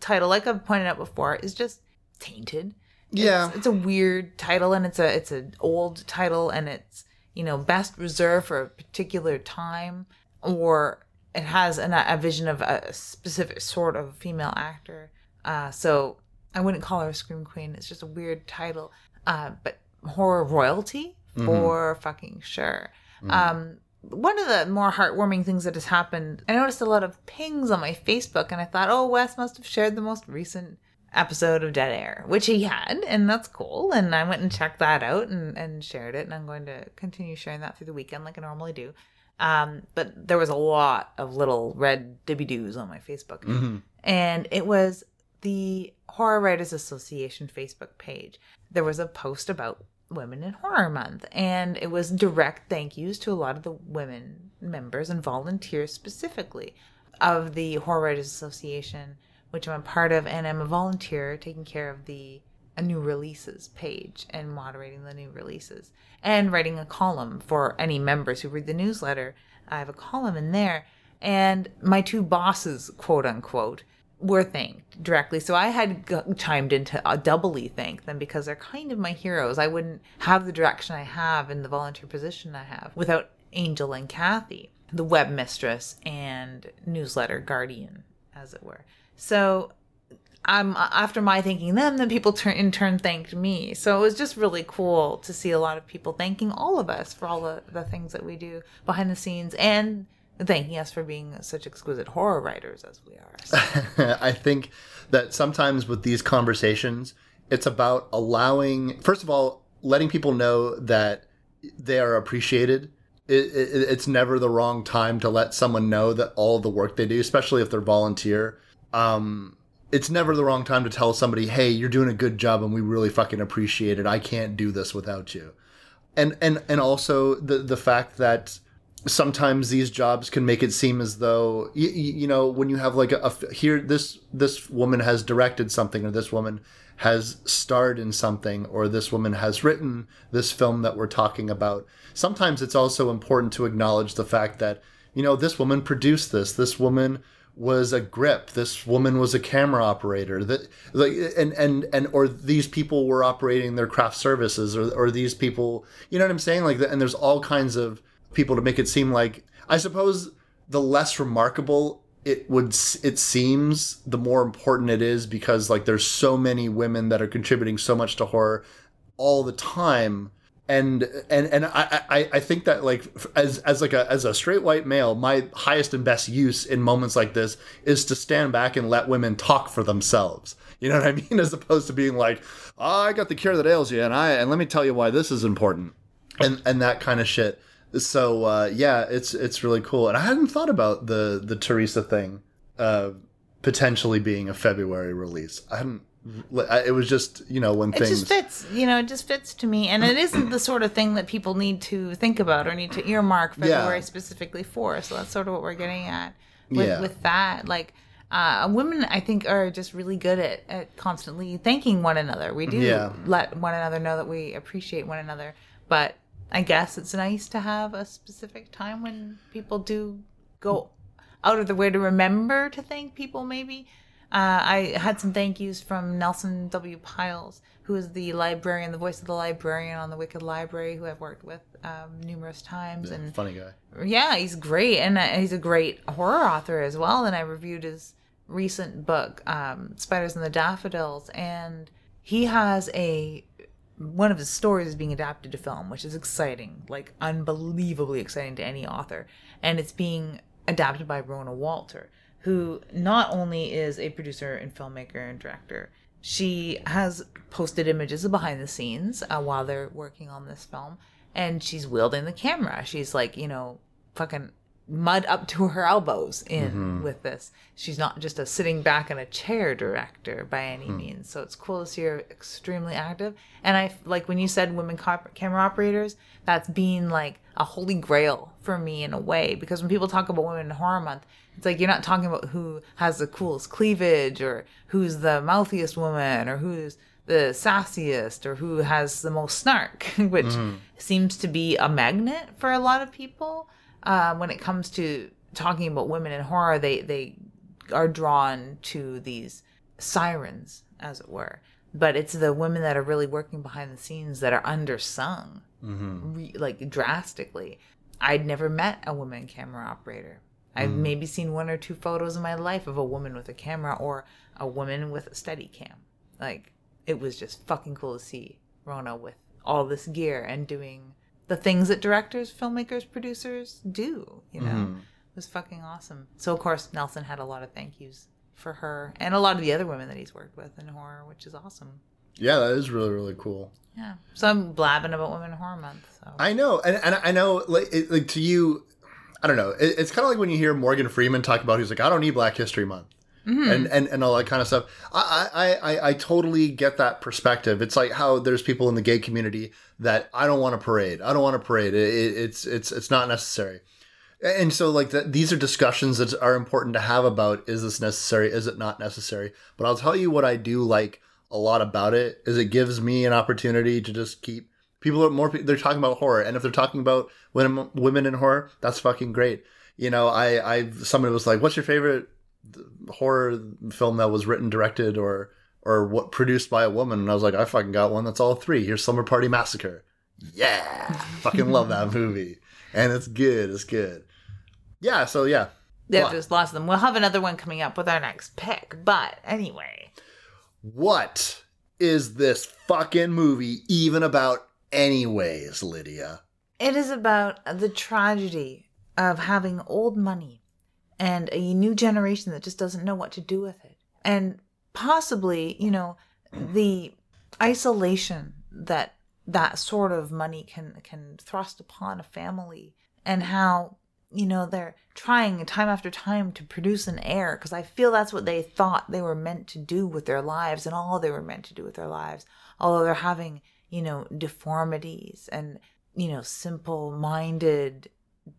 title, like I've pointed out before, is just tainted. Yeah. it's, it's a weird title, and it's a it's an old title, and it's you know best reserved for a particular time, or it has an, a vision of a specific sort of female actor. Uh, so I wouldn't call her a scream queen. It's just a weird title, uh, but horror royalty for fucking sure. Um, one of the more heartwarming things that has happened, I noticed a lot of pings on my Facebook, and I thought, oh, Wes must have shared the most recent episode of Dead Air, which he had, and that's cool. And I went and checked that out and, and shared it, and I'm going to continue sharing that through the weekend like I normally do. Um, but there was a lot of little red dibby doos on my Facebook, and it was the Horror Writers Association Facebook page. There was a post about Women in Horror Month, and it was direct thank yous to a lot of the women members and volunteers specifically of the Horror Writers Association, which I'm a part of, and I'm a volunteer taking care of the new releases page and moderating the new releases and writing a column for any members who read the newsletter. I have a column in there, and my two bosses, quote unquote, were thanked directly. So I had g- chimed in to doubly thank them because they're kind of my heroes. I wouldn't have the direction I have in the volunteer position I have without Angel and Kathy, the web mistress and newsletter guardian, as it were. So I'm uh, after my thanking them, then people turn, in turn thanked me. So it was just really cool to see a lot of people thanking all of us for all the, the things that we do behind the scenes and thanking us for being such exquisite horror writers as we are. So, I think that sometimes with these conversations, it's about allowing, first of all, letting people know that they are appreciated. It, it, it's never the wrong time to let someone know that all the work they do, especially if they're volunteer, um, it's never the wrong time to tell somebody, hey, you're doing a good job and we really fucking appreciate it. I can't do this without you. And and and also the the fact that sometimes these jobs can make it seem as though you, you know when you have like a, a here this this woman has directed something or this woman has starred in something or this woman has written this film that we're talking about sometimes it's also important to acknowledge the fact that you know this woman produced this this woman was a grip. This woman was a camera operator. That like and and and or these people were operating their craft services or or these people you know what i'm saying? Like and there's all kinds of people to make it seem like I suppose the less remarkable it would it seems the more important it is because like there's so many women that are contributing so much to horror all the time and and and I, I I think that like as as like a as a straight white male, my highest and best use in moments like this is to stand back and let women talk for themselves. You know what I mean? As opposed to being like, oh, I got the cure that ails you, and I and let me tell you why this is important, and and that kind of shit. So uh, yeah, it's it's really cool, and I hadn't thought about the the Teresa thing uh, potentially being a February release. I hadn't. It was just you know when things It just fits, you know, it just fits to me. And it isn't the sort of thing that people need to think about or need to earmark February Yeah. specifically for. So that's sort of what we're getting at with, Yeah. with that. Like, uh, women, I think, are just really good at, at constantly thanking one another. We do Yeah. let one another know that we appreciate one another. But I guess it's nice to have a specific time when people do go out of the way to remember to thank people, maybe. Uh, I had some thank yous from Nelson W. Pyles, who is the librarian, the voice of the librarian on the Wicked Library, who I've worked with um, numerous times. And funny guy. yeah, he's great, and uh, he's a great horror author as well. And I reviewed his recent book, um, "Spiders and the Daffodils," and he has a one of his stories is being adapted to film, which is exciting, like unbelievably exciting to any author. And it's being adapted by Rona Walter, who not only is a producer and filmmaker and director, she has posted images of behind the scenes uh, while they're working on this film, and she's wielding the camera. She's like, you know, fucking mud up to her elbows in mm-hmm. with this. She's not just a sitting back in a chair director by any hmm. means. So it's cool to see her extremely active. And I like when you said women cop- camera operators, that's been like a holy grail for me in a way because when people talk about women in horror month, it's like you're not talking about who has the coolest cleavage or who's the mouthiest woman or who's the sassiest or who has the most snark, which mm-hmm. seems to be a magnet for a lot of people. Uh, when it comes to talking about women in horror, they they are drawn to these sirens, as it were. But it's the women that are really working behind the scenes that are undersung, re- like drastically. I'd never met a woman camera operator. I've maybe seen one or two photos in my life of a woman with a camera or a woman with a steady cam. Like, it was just fucking cool to see Rona with all this gear and doing the things that directors, filmmakers, producers do, you know? Mm-hmm. It was fucking awesome. So, of course, Nelson had a lot of thank yous for her and a lot of the other women that he's worked with in horror, which is awesome. Yeah, that is really really cool. Yeah. So I'm blabbing about Women in Horror Month. So. I know, and, and I know, like, it, like to you, I don't know. It, it's kind of like when you hear Morgan Freeman talk about, he's like, I don't need Black History Month, mm-hmm. and, and and all that kind of stuff. I, I I I totally get that perspective. It's like how there's people in the gay community that I don't want a parade. I don't want a parade. It, it, it's it's it's not necessary. And so, like, that, these are discussions that are important to have about is this necessary? Is it not necessary? But I'll tell you what I do like a lot about it is it gives me an opportunity to just keep people are more they're talking about horror and if they're talking about women women in horror that's fucking great you know i i somebody was like what's your favorite horror film that was written directed or or what produced by a woman and i was like i fucking got one that's all three. Here's slumber party massacre. Yeah. Fucking love that movie. And it's good it's good. Yeah so yeah. They've just lost them. We'll have another one coming up with our next pick. But anyway, what is this fucking movie even about anyways lydia? It is about the tragedy of having old money and a new generation that just doesn't know what to do with it. And possibly, you know, the isolation that that sort of money can can thrust upon a family and how you know they're trying time after time to produce an heir because i feel that's what they thought they were meant to do with their lives and all they were meant to do with their lives although they're having you know deformities and you know simple minded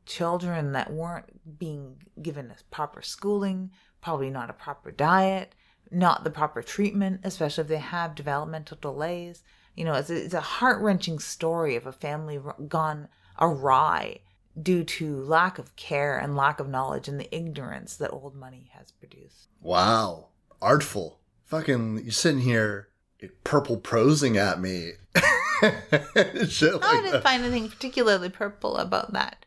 children that weren't being given a proper schooling probably not a proper diet not the proper treatment especially if they have developmental delays you know it's a, it's a heart-wrenching story of a family gone awry due to lack of care and lack of knowledge and the ignorance that old money has produced. Wow. Artful. Fucking, you're sitting here purple prosing at me. Shit I didn't that. find anything particularly purple about that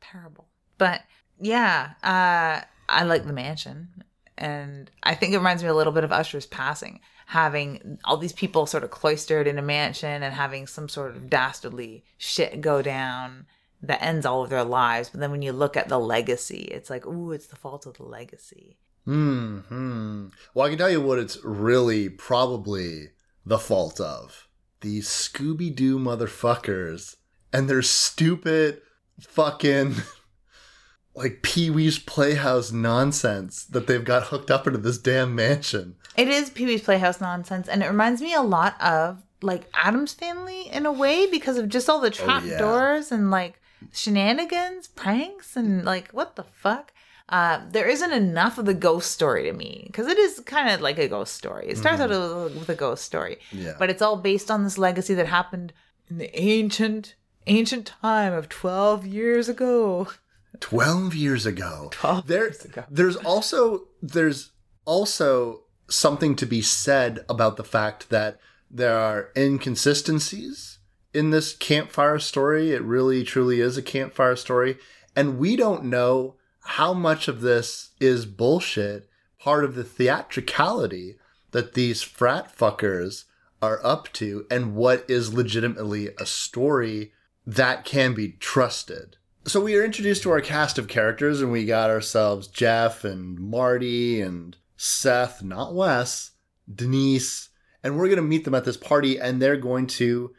parable, But yeah, uh, I like the mansion, and I think it reminds me a little bit of Usher's passing, having all these people sort of cloistered in a mansion and having some sort of dastardly shit go down that ends all of their lives. But then when you look at the legacy, it's like, ooh, it's the fault of the legacy. Hmm. Well, I can tell you what it's really probably the fault of the Scooby Doo motherfuckers and their stupid fucking like Pee Wee's Playhouse nonsense that they've got hooked up into this damn mansion. It is Pee Wee's Playhouse nonsense, and it reminds me a lot of like Addams Family in a way because of just all the trap yeah. doors and like shenanigans, pranks, and like what the fuck. Uh, there isn't enough of the ghost story to me because it is kind of like a ghost story. It starts out with, with a ghost story, Yeah. but it's all based on this legacy that happened in the ancient, ancient time of twelve years ago. 12 years ago. 12 there, years ago. there's also there's also something to be said about the fact that there are inconsistencies in this campfire story. It really truly is a campfire story. And we don't know how much of this is bullshit part of the theatricality that these frat fuckers are up to and what is legitimately a story that can be trusted so we are introduced to our cast of characters, and we got ourselves Jeff and Marty and Seth, not Wes, Denise, and we're going to meet them at this party, and they're going to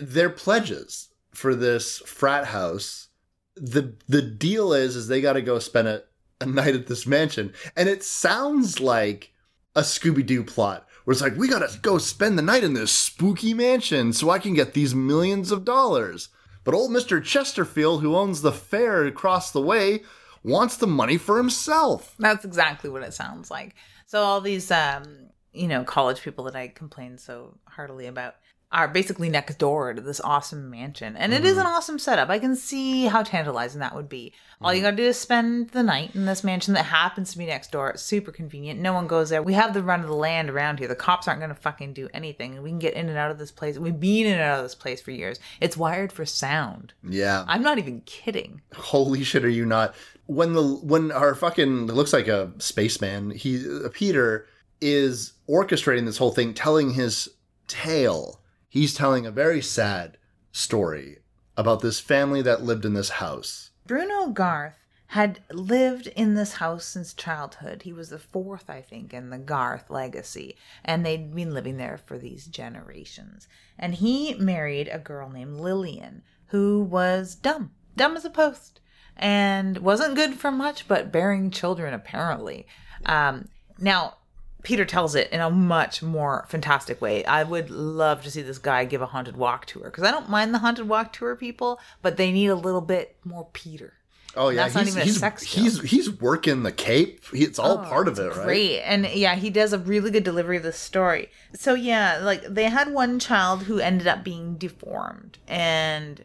their pledges for this frat house. the The deal is, is they got to go spend a, a night at this mansion, and it sounds like a Scooby Doo plot. Where it's like, we gotta go spend the night in this spooky mansion so I can get these millions of dollars. But old Mr. Chesterfield, who owns the fair across the way, wants the money for himself. That's exactly what it sounds like. So all these um, you know, college people that I complain so heartily about are basically next door to this awesome mansion. And it is mm-hmm. an awesome setup. I can see how tantalizing that would be. All you mm-hmm. gotta do is spend the night in this mansion that happens to be next door. It's super convenient. No one goes there. We have the run of the land around here. The cops aren't gonna fucking do anything. We can get in and out of this place. We've been in and out of this place for years. It's wired for sound. Yeah. I'm not even kidding. Holy shit, are you not? When the when our fucking it looks like a spaceman, he uh, Peter is orchestrating this whole thing, telling his tale. He's telling a very sad story about this family that lived in this house. Bruno Garth had lived in this house since childhood. He was the fourth, I think, in the Garth legacy, and they'd been living there for these generations. And he married a girl named Lillian, who was dumb, dumb as a post, and wasn't good for much, but bearing children apparently. Um, now, Peter tells it in a much more fantastic way. I would love to see this guy give a haunted walk tour because I don't mind the haunted walk tour people, but they need a little bit more Peter. Oh yeah, That's not he's, even a he's, sex joke. he's he's working the cape. He- It's all Oh, part of it, right? Great. And yeah, he does a really good delivery of the story. So yeah, like they had one child who ended up being deformed and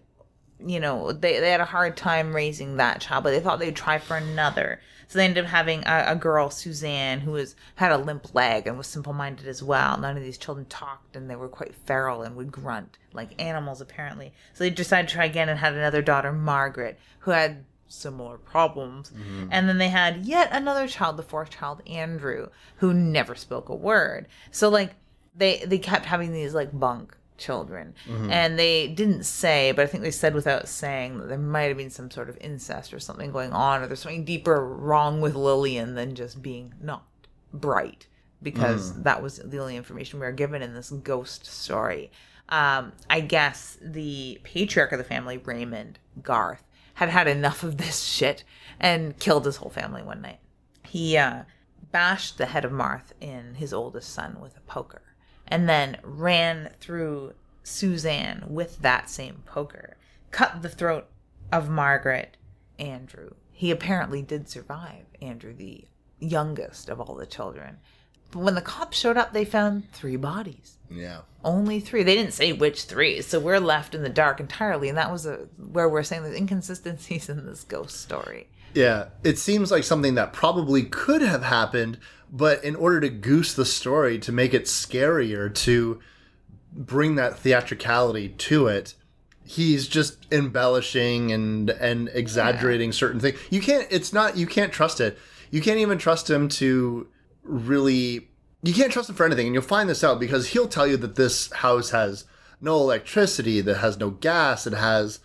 you know, they, they had a hard time raising that child, but they thought they'd try for another. So they ended up having a, a girl, Suzanne, who was had a limp leg and was simple minded as well. None of these children talked and they were quite feral and would grunt like animals apparently. So they decided to try again and had another daughter, Margaret, who had similar problems. Mm-hmm. And then they had yet another child, the fourth child, Andrew, who never spoke a word. So like they they kept having these like bunk children. And they didn't say but i think they said without saying that there might have been some sort of incest or something going on or there's something deeper wrong with lillian than just being not bright because that was the only information we were given in this ghost story. Um, i guess the patriarch of the family raymond garth had had enough of this shit and killed his whole family one night. He uh, bashed the head of Marth in his oldest son with a poker, and then ran through Suzanne with that same poker, cut the throat of Margaret, Andrew. He apparently did survive, Andrew, the youngest of all the children. But when the cops showed up, they found three bodies. Yeah. Only three. They didn't say which three, so we're left in the dark entirely. And that was a, where we're saying there's inconsistencies in this ghost story. Yeah, it seems like something that probably could have happened, but in order to goose the story, to make it scarier, to bring that theatricality to it, he's just embellishing and and exaggerating certain things. You can't. It's not. You can't trust it. You can't even trust him to really. You can't trust him for anything, and you'll find this out because he'll tell you that this house has no electricity, that has no gas, it has.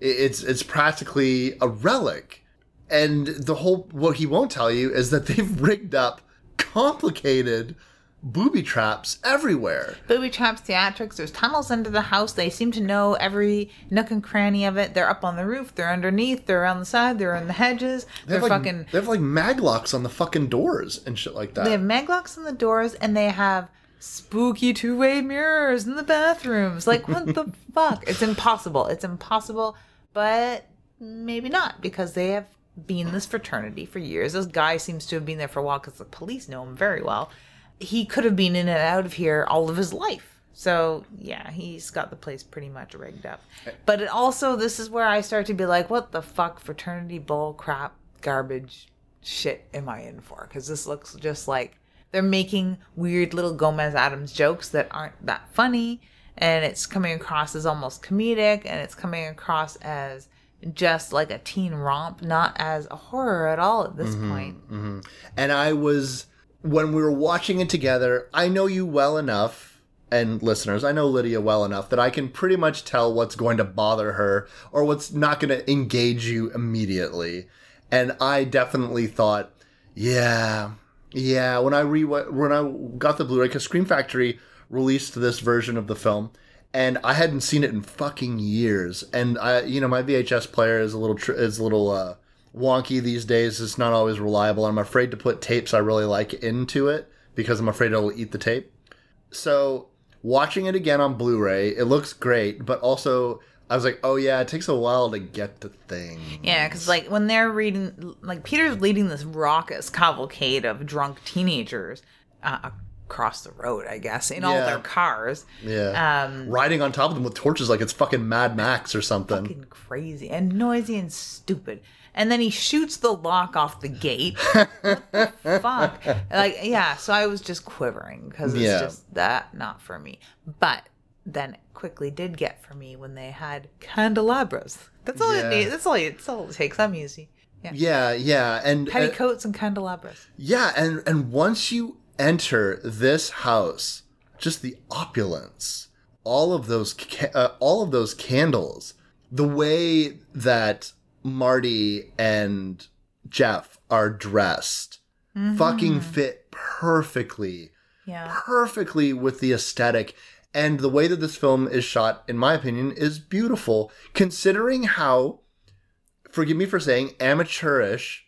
It's it's practically a relic, and the whole what he won't tell you is that they've rigged up complicated booby traps everywhere. Booby traps, theatrics. There's tunnels under the house. They seem to know every nook and cranny of it. They're up on the roof. They're underneath. They're on the side. They're in the hedges. They They're like, fucking. They have like maglocks on the fucking doors and shit like that. They have maglocks on the doors, and they have spooky two-way mirrors in the bathrooms. Like what the fuck? It's impossible. It's impossible. But maybe not because they have been in this fraternity for years. This guy seems to have been there for a while because the police know him very well. He could have been in and out of here all of his life. So yeah, he's got the place pretty much rigged up. But it also, this is where I start to be like, what the fuck, fraternity bull crap, garbage, shit am I in for? Because this looks just like they're making weird little Gomez Addams jokes that aren't that funny, and it's coming across as almost comedic, and it's coming across as just like a teen romp, not as a horror at all at this mm-hmm, point. Mm-hmm. and I was when we were watching it together, I know you well enough and listeners, I know Lydia well enough that I can pretty much tell what's going to bother her or what's not going to engage you immediately. And I definitely thought, yeah, yeah, when I re when I got the Blu-ray cuz Scream Factory released this version of the film and I hadn't seen it in fucking years. And I, you know, my VHS player is a little tr- is a little uh, wonky these days. It's not always reliable. I'm afraid to put tapes I really like into it because I'm afraid it'll eat the tape. So watching it again on Blu-ray, it looks great, but also I was like, oh yeah, it takes a while to get to things. Yeah, because like when they're reading, like Peter's leading this raucous cavalcade of drunk teenagers uh, across the road, I guess, in all their cars. Yeah, Um, riding on top of them with torches like it's fucking Mad Max or something. fucking crazy and noisy and stupid. And then he shoots the lock off the gate. what the fuck? Like, yeah. So I was just quivering because it's Yeah. just that not for me. But then it quickly did get for me when they had candelabras. That's all Yeah. it needs. That's all. It, that's all it takes. I'm easy. Yeah. Yeah, yeah, and, and Petticoats and candelabras. Yeah, and and once you enter this house, just the opulence, all of those ca- uh, all of those candles, the way that Marty and Jeff are dressed, fucking fit perfectly, Yeah. perfectly with the aesthetic. And the way that this film is shot, in my opinion, is beautiful, considering how forgive me for saying amateurish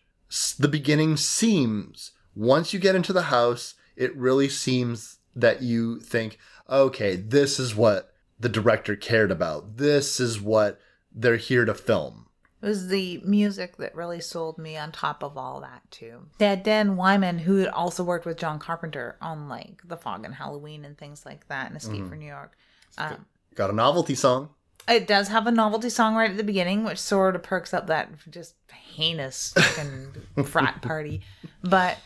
the beginning seems once you get into the house it really seems that you think okay this is what the director cared about this is what they're here to film It was the music that really sold me on top of all that too. They had Dan Wyman, who had also worked with John Carpenter on like The Fog and Halloween and things like that, and Escape from New York. Um, got a novelty song it does have a novelty song right at the beginning, which sort of perks up that just heinous fucking frat party. But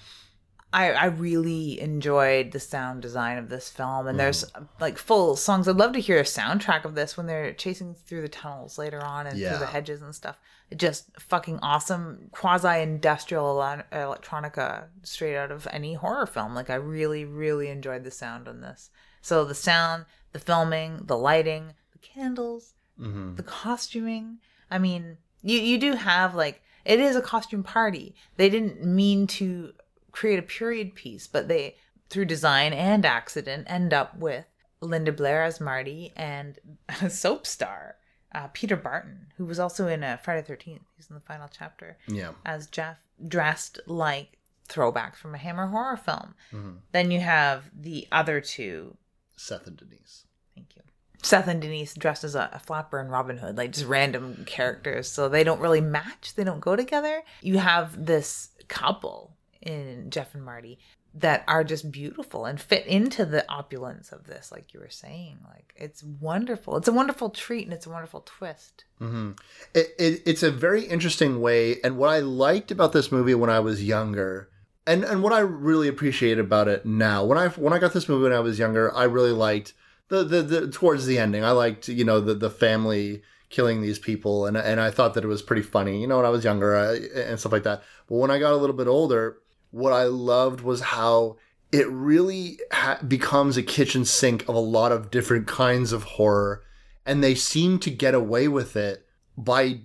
I I really enjoyed the sound design of this film, and there's mm. like full songs. I'd love to hear a soundtrack of this when they're chasing through the tunnels later on and Yeah. through the hedges and stuff. Just fucking awesome, quasi industrial electronica straight out of any horror film. Like I really really enjoyed the sound on this. So the sound, the filming, the lighting, the candles, mm-hmm. the costuming. I mean, you you do have like it is a costume party. They didn't mean to create a period piece, but they through design and accident end up with Linda Blair as Marty and a soap star, uh, Peter Barton, who was also in uh, Friday Thirteenth. He's in the final chapter yeah as Jeff, dressed like throwbacks from a Hammer horror film. Then you have the other two seth and denise Thank you. Seth and Denise dressed as a, a flapper and Robin Hood, like just random characters. So they don't really match. They don't go together. You have this couple in Jeff and Marty that are just beautiful and fit into the opulence of this, like you were saying. Like it's wonderful. It's a wonderful treat and it's a wonderful twist. Mm-hmm. it, it, it's a very interesting way and what i liked about this movie when i was younger and and what i really appreciate about it now when i when i got this movie when i was younger i really liked the, the the towards the ending. I liked you know the the family killing these people, and and I thought that it was pretty funny. You know, when I was younger I, and stuff like that. But when I got a little bit older, what I loved was how it really ha- becomes a kitchen sink of a lot of different kinds of horror, and they seem to get away with it by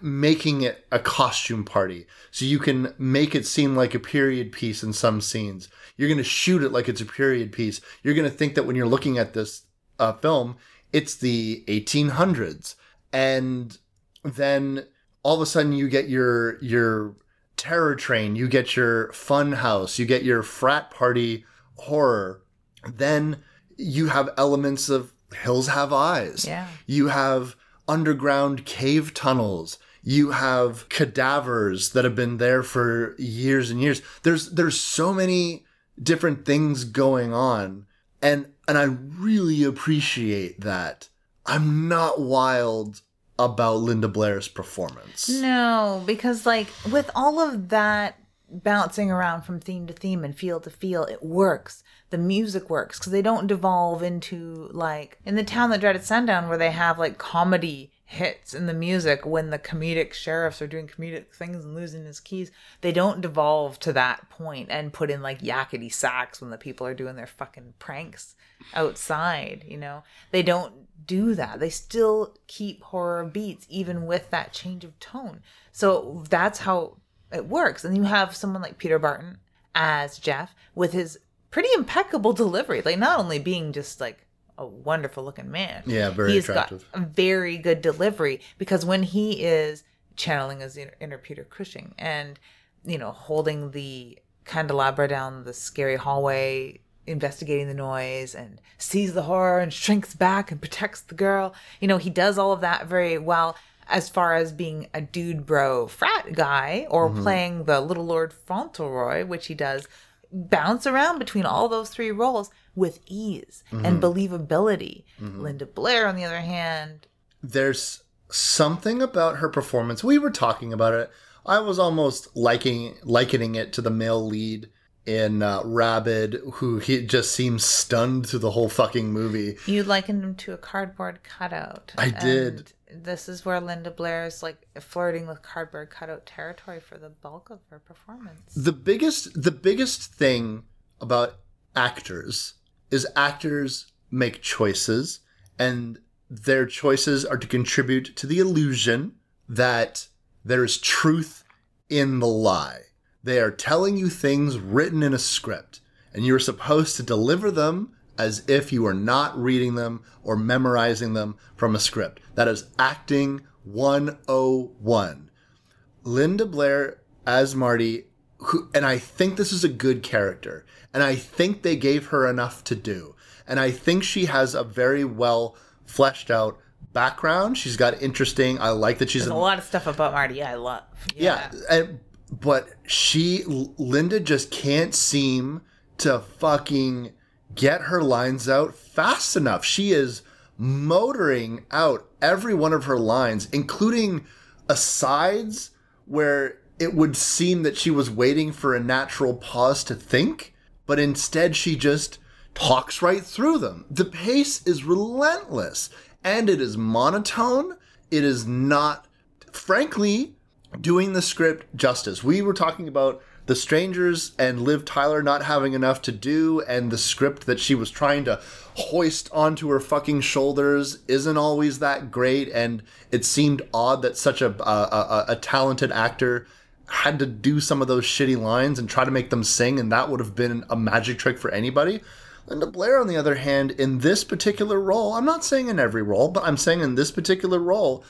making it a costume party. So you can make it seem like a period piece in some scenes. You're going to shoot it like it's a period piece. You're going to think that when you're looking at this uh, film, it's the 1800s. And then all of a sudden you get your your terror train, you get your fun house, you get your frat party horror. Then you have elements of Hills Have Eyes. Yeah. You have underground cave tunnels. You have cadavers that have been there for years and years. There's there's so many different things going on and and I really appreciate that. I'm not wild about Linda Blair's performance. No, because like with all of that bouncing around from theme to theme and feel to feel, it works. The music works because they don't devolve into like in the town that dreaded sundown where they have like comedy hits in the music when the comedic sheriffs are doing comedic things and losing his keys. They don't devolve to that point and put in like yakety sax when the people are doing their fucking pranks outside, you know? They don't do that. They still keep horror beats even with that change of tone. So that's how it works. And you have someone like Peter Barton as Jeff with his pretty impeccable delivery. Like not only being just like a wonderful looking man. Yeah, very He's attractive. got a very good delivery because when he is channeling his inner, inner Peter Cushing and you know holding the candelabra down the scary hallway investigating the noise and sees the horror and shrinks back and protects the girl. You know he does all of that very well as far as being a dude bro frat guy or mm-hmm. playing the little lord fauntleroy which he does bounce around between all those three roles with ease and mm-hmm. believability. Mm-hmm. Linda blair on the other hand. There's something about her performance. We were talking about it. I was almost liking likening it to the male lead in uh, Rabid, who he just seems stunned through the whole fucking movie. You likened him to a cardboard cutout. I did. This is where Linda Blair is like flirting with cardboard cutout territory for the bulk of her performance. The biggest the biggest thing about actors is actors make choices and their choices are to contribute to the illusion that there is truth in the lie. They are telling you things written in a script, and you're supposed to deliver them as if you are not reading them or memorizing them from a script. That is acting 101. Linda Blair as Marty, who, and I think this is a good character, and I think they gave her enough to do, and I think she has a very well fleshed out background. She's got interesting. I like that she's There's a lot of stuff about Marty I love. yeah, and, but she Linda just can't seem to fucking get her lines out fast enough. She is motoring out every one of her lines, including asides where it would seem that she was waiting for a natural pause to think, but instead she just talks right through them. The pace is relentless and it is monotone. It is not, frankly, doing the script justice. We were talking about The Strangers and Liv Tyler not having enough to do, and the script that she was trying to hoist onto her fucking shoulders isn't always that great. And it seemed odd that such a, a, a, a talented actor had to do some of those shitty lines and try to make them sing, and that would have been a magic trick for anybody. Linda Blair, on the other hand, in this particular role, I'm not saying in every role, but I'm saying in this particular role,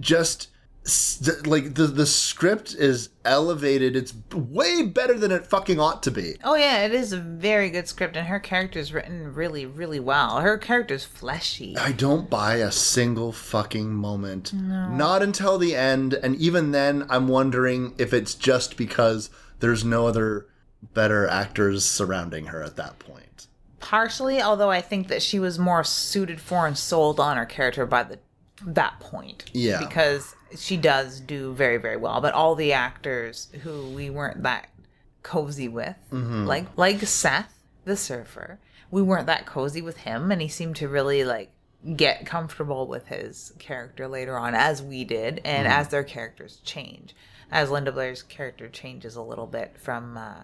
just st- like the the script is elevated. It's way better than it fucking ought to be. Oh yeah, it is a very good script, and her character is written really, really well. Her character is fleshy. I don't buy a single fucking moment. No. Not until the end, and even then, I'm wondering if it's just because there's no other better actors surrounding her at that point. Partially, although I think that she was more suited for and sold on her character by the that point. Yeah. Because she does do very, very well. But all the actors who we weren't that cozy with, Mm-hmm. like like Seth, the surfer, we weren't that cozy with him, and he seemed to really like get comfortable with his character later on, as we did, and as their characters change, as Linda Blair's character changes a little bit from uh,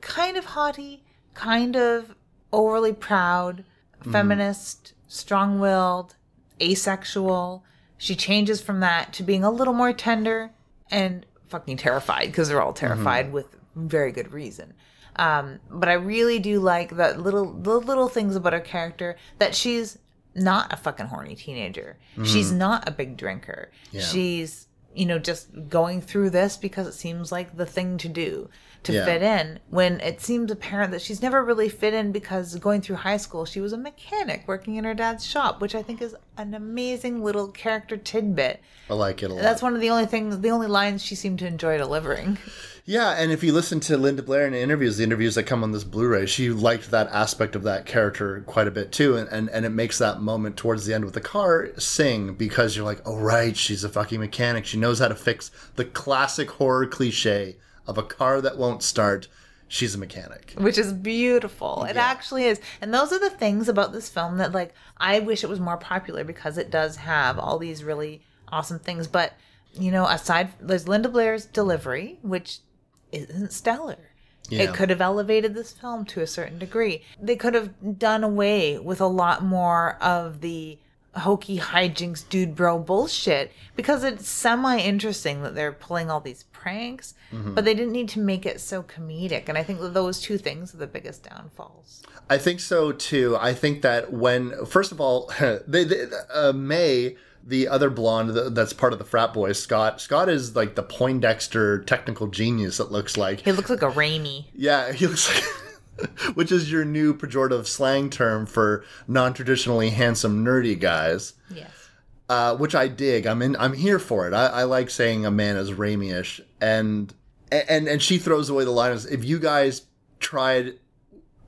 kind of haughty, kind of overly proud, feminist, strong-willed, asexual. She changes from that to being a little more tender and fucking terrified because they're all terrified with very good reason. Um, but I really do like that little the little things about her character that she's not a fucking horny teenager. She's not a big drinker. She's you know just going through this because it seems like the thing to do to Yeah. fit in when it seems apparent that she's never really fit in because going through high school she was a mechanic working in her dad's shop which i think is an amazing little character tidbit I like it a lot. that's one of the only things the only lines she seemed to enjoy delivering Yeah, and if you listen to Linda Blair in the interviews, the interviews that come on this Blu-ray, she liked that aspect of that character quite a bit too, and, and, and it makes that moment towards the end with the car sing because you're like, oh right, she's a fucking mechanic. She knows how to fix the classic horror cliche of a car that won't start. She's a mechanic. which is beautiful. It actually is. And those are the things about this film that like I wish it was more popular because it does have all these really awesome things. But you know, aside there's Linda Blair's delivery, which isn't stellar. Yeah. It could have elevated this film to a certain degree. They could have done away with a lot more of the hokey hijinks dude bro bullshit because it's semi interesting that they're pulling all these pranks, but they didn't need to make it so comedic. And I think those two things are the biggest downfalls. I think so too. I think that when, first of all, they, they, uh, May, the other blonde that's part of the frat boys, Scott. Scott is like the Poindexter technical genius. It looks like. He looks like a Raimi. Yeah, he looks like. Which is your new pejorative slang term for non-traditionally handsome, nerdy guys. Yes. Uh, which I dig. I'm in. I'm here for it. I, I like saying a man is Raimi-ish, and and and she throws away the line as if you guys tried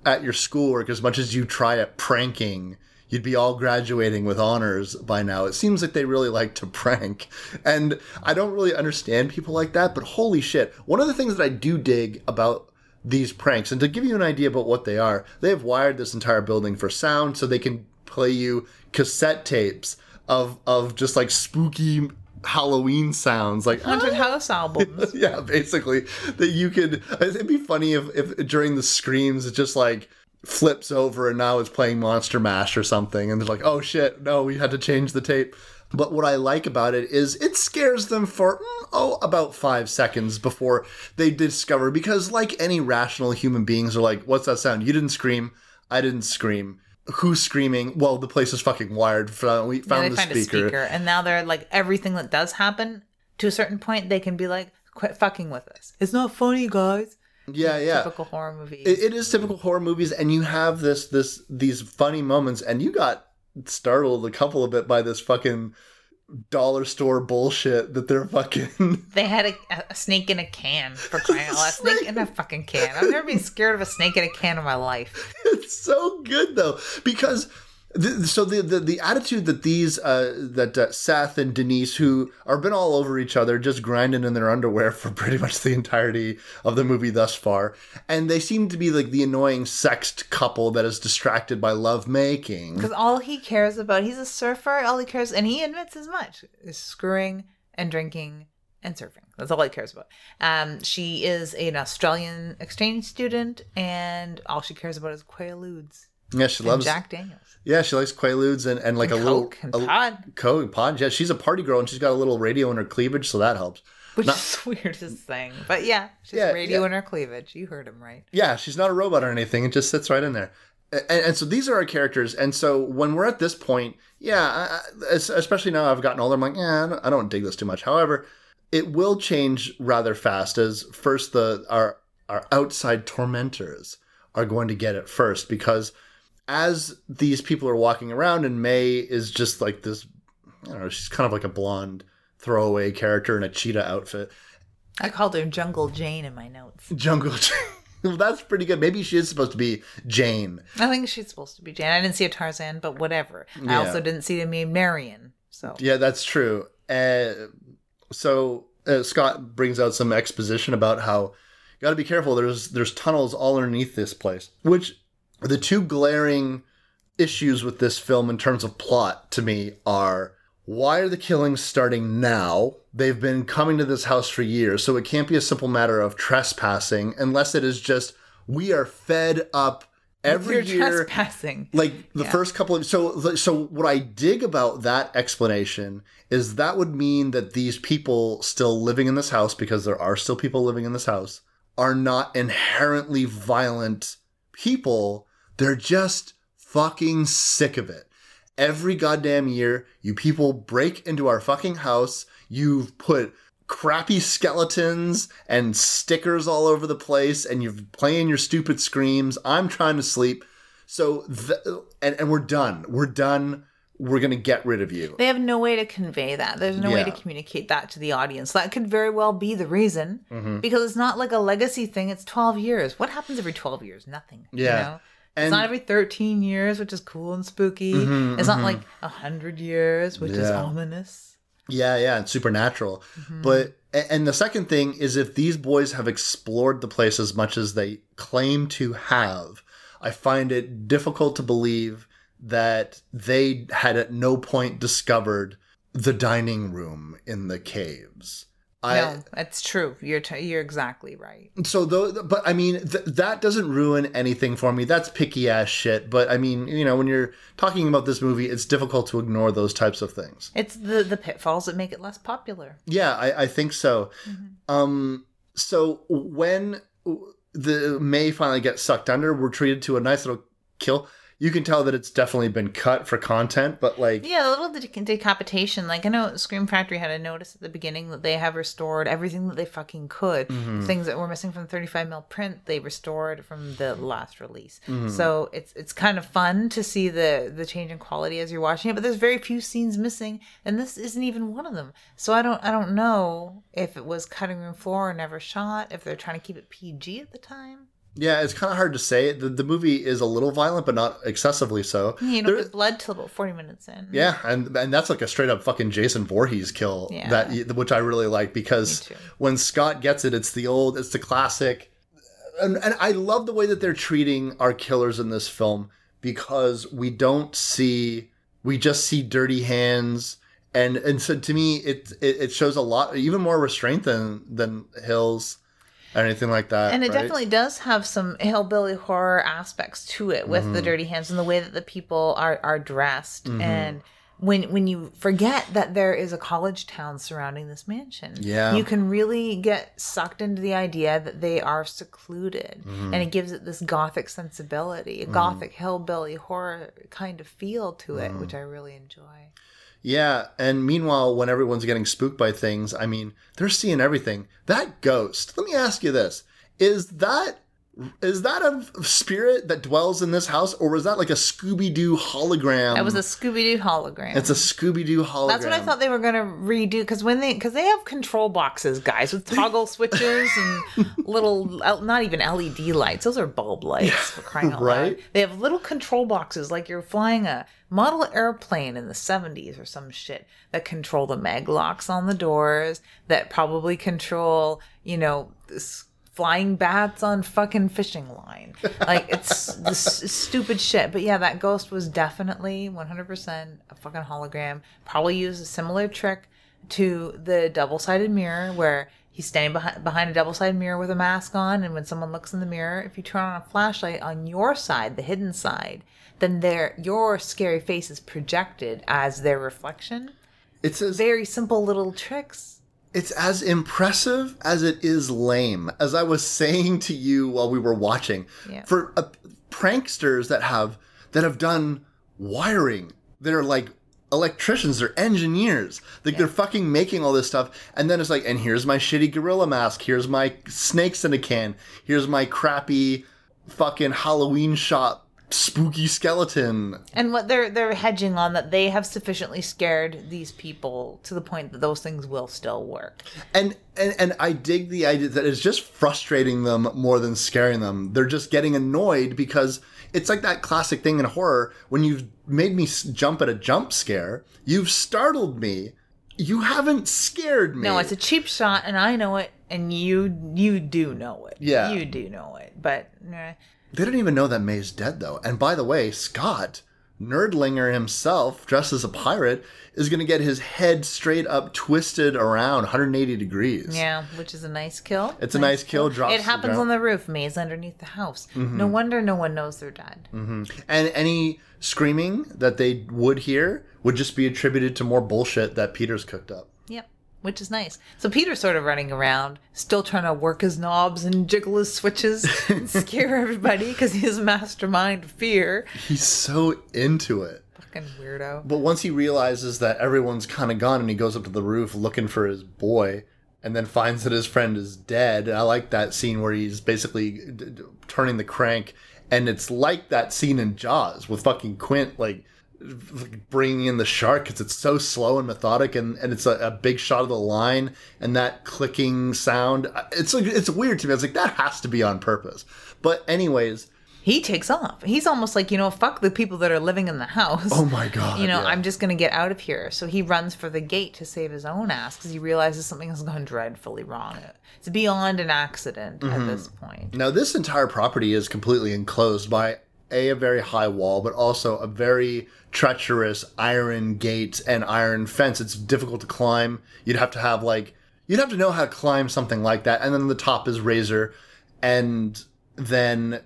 at your schoolwork as much as you try at pranking. You'd be all graduating with honors by now. It seems like they really like to prank. And I don't really understand people like that, but holy shit. One of the things that I do dig about these pranks, and to give you an idea about what they are, they have wired this entire building for sound so they can play you cassette tapes of of just like spooky Halloween sounds, like Haunted House albums. yeah, basically that you could. It'd be funny if if during the screams it just like flips over and now it's playing Monster Mash or something, and they're like, oh shit, no, we had to change the tape. But what I like about it is it scares them for mm, oh about five seconds before they discover because like any rational human beings are like, what's that sound? You didn't scream, I didn't scream. Who's screaming? Well, the place is fucking wired. Found- We Yeah, found they the find speaker. a speaker, and now they're like everything that does happen to a certain point, they can be like, "Quit fucking with us. It's not funny, guys." Yeah, yeah. Typical horror movies. it, it is typical horror movies and you have this this these funny moments and you got startled a couple of bit by this fucking dollar store bullshit that they're fucking They had a, a snake in a can for crying out loud. A snake in a fucking can. I've never been scared of a snake in a can in my life. it's so good though because the, so the, the the attitude that these uh that uh, Seth and Denise who are been all over each other just grinding in their underwear for pretty much the entirety of the movie thus far and they seem to be like the annoying sexed couple that is distracted by love making Because all he cares about, he's a surfer. All he cares, and he admits as much, is screwing and drinking and surfing. That's all he cares about. Um, she is an Australian exchange student, and all she cares about is Quaaludes yeah she and loves Jack Daniels. Yeah, she likes Quaaludes and, and like And a little Coke and a- pod. Coke and pod. Yeah, she's a party girl and she's got a little radio in her cleavage, so that helps. Which Not- is the weirdest thing. But yeah, she's Yeah, radio yeah. in her cleavage. You heard him right. Yeah, she's not a robot or anything. It just sits right in there. And, and so these are our characters. And so when we're at this point, yeah, I- especially now I've gotten older, I'm like, yeah, I don't, I don't dig this too much. However, it will change rather fast as first the our our outside tormentors are going to get it first because as these people are walking around and May is just like this I don't know, she's kind of like a blonde throwaway character in a cheetah outfit. I called her Jungle Jane in my notes. Jungle well, that's pretty good. Maybe she is supposed to be Jane. I think she's supposed to be Jane. I didn't see a Tarzan, but whatever. I also didn't see a name Marion. So Yeah, that's true. Uh, so uh, Scott brings out some exposition about how you got to be careful. There's there's tunnels all underneath this place, which the two glaring issues with this film in terms of plot to me are why are the killings starting now? They've been coming to this house for years, so it can't be a simple matter of trespassing unless it is just we are fed up every You're year trespassing. like the Yeah. first couple of so so what i dig about that explanation is that would mean that these people still living in this house because there are still people living in this house are not inherently violent people they're just fucking sick of it every goddamn year you people break into our fucking house you've put crappy skeletons and stickers all over the place and you're playing your stupid screams i'm trying to sleep so th- and, and we're done we're done we're gonna get rid of you They have no way to convey that. There's no way to communicate that to the audience. That could very well be the reason Mm-hmm. because it's not like a legacy thing. It's 12 years. What happens every 12 years? Nothing. You Yeah. know? And- it's not every 13 years, which is cool and spooky. it's not like 100 years, which is Mm-hmm, ominous. Yeah, yeah, it's supernatural. But and the second thing is if these boys have explored the place as much as they claim to have, I find it difficult to believe that they had at no point discovered the dining room in the caves. I, no, that's true. You're t- you're exactly right. so though but i mean th- that doesn't ruin anything for me that's picky ass shit but i mean you know when you're talking about this movie it's difficult to ignore those types of things It's the the pitfalls that make it less popular. yeah i, I think so um so when the may finally gets sucked under we're treated to a nice little kill you can tell that it's definitely been cut for content but like Yeah, a little de- decapitation. Like I know Scream Factory had a notice at the beginning that they have restored everything that they fucking could. Mm-hmm. Things that were missing from the 35 mil print, they restored from the last release. Mm-hmm. So it's it's kind of fun to see the the change in quality as you're watching it. But there's very few scenes missing, and this isn't even one of them. So I don't I don't know if it was cutting room floor or never shot. If they're trying to keep it PG at the time. Yeah it's kind of hard to say the, the movie is a little violent but not excessively so You don't There- get blood till about 40 minutes in. Yeah, and and that's like a straight up fucking Jason Voorhees kill Yeah. that which I really like because when Scott gets it, it's the old, it's the classic, and and I love the way that they're treating our killers in this film because we don't see, we just see dirty hands. And, and so to me, it, it it shows a lot, even more restraint than than Hills, or anything like that. and it right? definitely does have some hillbilly horror aspects to it with Mm-hmm. the dirty hands and the way that the people are are dressed and when when you forget that there is a college town surrounding this mansion Yeah. you can really get sucked into the idea that they are secluded Mm-hmm. and it gives it this gothic sensibility a gothic hillbilly horror kind of feel to it Mm. which i really enjoy Yeah, and meanwhile, when everyone's getting spooked by things, I mean, they're seeing everything. That ghost. Let me ask you this: Is that is that a spirit that dwells in this house, or was that like a Scooby Doo hologram? that was a scooby-doo hologram It's a Scooby Doo hologram. That's what I thought they were gonna redo because when they because they have control boxes, guys, with toggle switches and little not even LED lights. Those are bulb lights for crying out right? loud. They have little control boxes like you're flying a model airplane in the 70s or some shit that control the mag locks on the doors that probably control you know this flying bats on fucking fishing line. Like it's this stupid shit. But yeah that ghost was definitely 100% a fucking hologram. Probably used a similar trick to the double-sided mirror where he's standing behind, behind a double-sided mirror with a mask on. And when someone looks in the mirror if you turn on a flashlight on your side the hidden side then their your scary face is projected as their reflection. It's as very simple little tricks it's as impressive as it is lame. As I was saying to you while we were watching, Yeah. for uh, pranksters that have that have done wiring, they're like electricians, they're engineers, like they're fucking making all this stuff, and then it's like, and here's my shitty gorilla mask, here's my snakes in a can, here's my crappy fucking Halloween shop spooky skeleton. and what they're they're hedging on that they have sufficiently scared these people to the point that those things will still work And, and and I dig the idea that it's just frustrating them more than scaring them. They're just getting annoyed because it's like that classic thing in horror when you've made me jump at a jump scare, you've startled me. You haven't scared me. No, it's a cheap shot, and I know it, and you you do know it. Yeah. you do know it. But eh, They don't even know that May's dead, though. And by the way, Scott, Nerdlinger himself, dressed as a pirate, is going to get his head straight up twisted around 180 degrees. Yeah, which is a nice kill. It's a nice kill, drops It to the happens on the roof. May's underneath the house. Mm-hmm. No wonder no one knows they're dead. Mm-hmm. And any screaming that they would hear would just be attributed to more bullshit that Peter's cooked up. Yep, which is nice. So Peter's sort of running around, still trying to work his knobs and jiggle his switches and scare everybody because he's a mastermind of fear. He's so into it. Fucking weirdo. But once he realizes that everyone's kind of gone and he goes up to the roof looking for his boy and then finds that his friend is dead. I like that scene where he's basically d- d- turning the crank and it's like that scene in Jaws with fucking Quint like like, bringing in the shark because it's so slow and methodic and, and it's a, a big shot of the line and that clicking sound it's like it's weird to me i was like that has to be on purpose but anyways He takes off. He's almost like, you know, fuck the people that are living in the house. oh my god you know, yeah. I'm just going to get out of here. So he runs for the gate to save his own ass because he realizes something has gone dreadfully wrong. It's beyond an accident Mm-hmm. at this point. Now, this entire property is completely enclosed by a, a very high wall, but also a very treacherous iron gate and iron fence. It's difficult to climb. You'd have to have like you'd have to know how to climb something like that. And then the top is razor, and then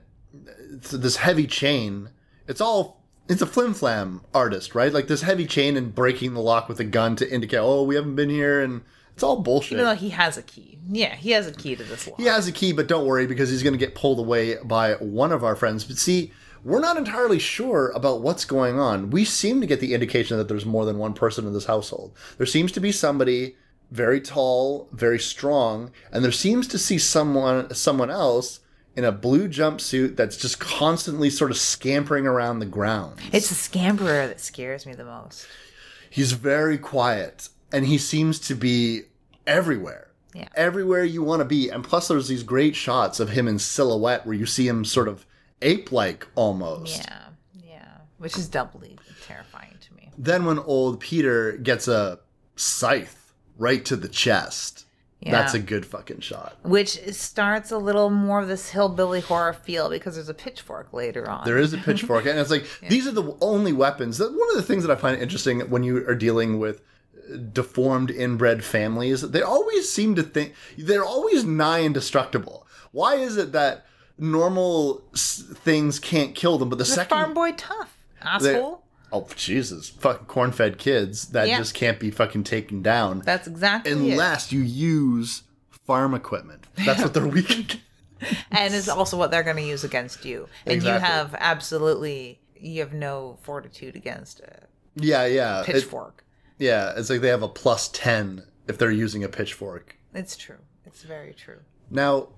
this heavy chain. It's all it's a flim flam artist, right? Like this heavy chain and breaking the lock with a gun to indicate, oh, we haven't been here, and it's all bullshit. Even though he has a key. Yeah, he has a key to this lock. He has a key, but don't worry because he's going to get pulled away by one of our friends. But see, we're not entirely sure about what's going on. We seem to get the indication that there's more than one person in this household. There seems to be somebody very tall, very strong, and there seems to see someone someone else in a blue jumpsuit that's just constantly sort of scampering around the ground. It's the scamperer that scares me the most. He's very quiet and he seems to be everywhere. Yeah. Everywhere you want to be. And plus, there's these great shots of him in silhouette where you see him sort of ape like almost. Yeah, yeah. Which is doubly terrifying to me. Then, when old Peter gets a scythe right to the chest, Yeah. that's a good fucking shot. Which starts a little more of this hillbilly horror feel because there's a pitchfork later on. There is a pitchfork, and it's like these are the only weapons. One of the things that I find interesting when you are dealing with deformed inbred families, they always seem to think they're always nigh indestructible. Why is it that normal s- things can't kill them, but the second farm boy tough asshole. oh Jesus, fucking corn-fed kids that Yeah. just can't be fucking taken down That's exactly it. unless you use farm equipment. That's what they're weak. and is also what they're going to use against you. And you have absolutely you have no fortitude against a yeah, yeah, It- pitchfork. yeah. It's like they have a plus ten if they're using a pitchfork. it's true. It's very true. Now,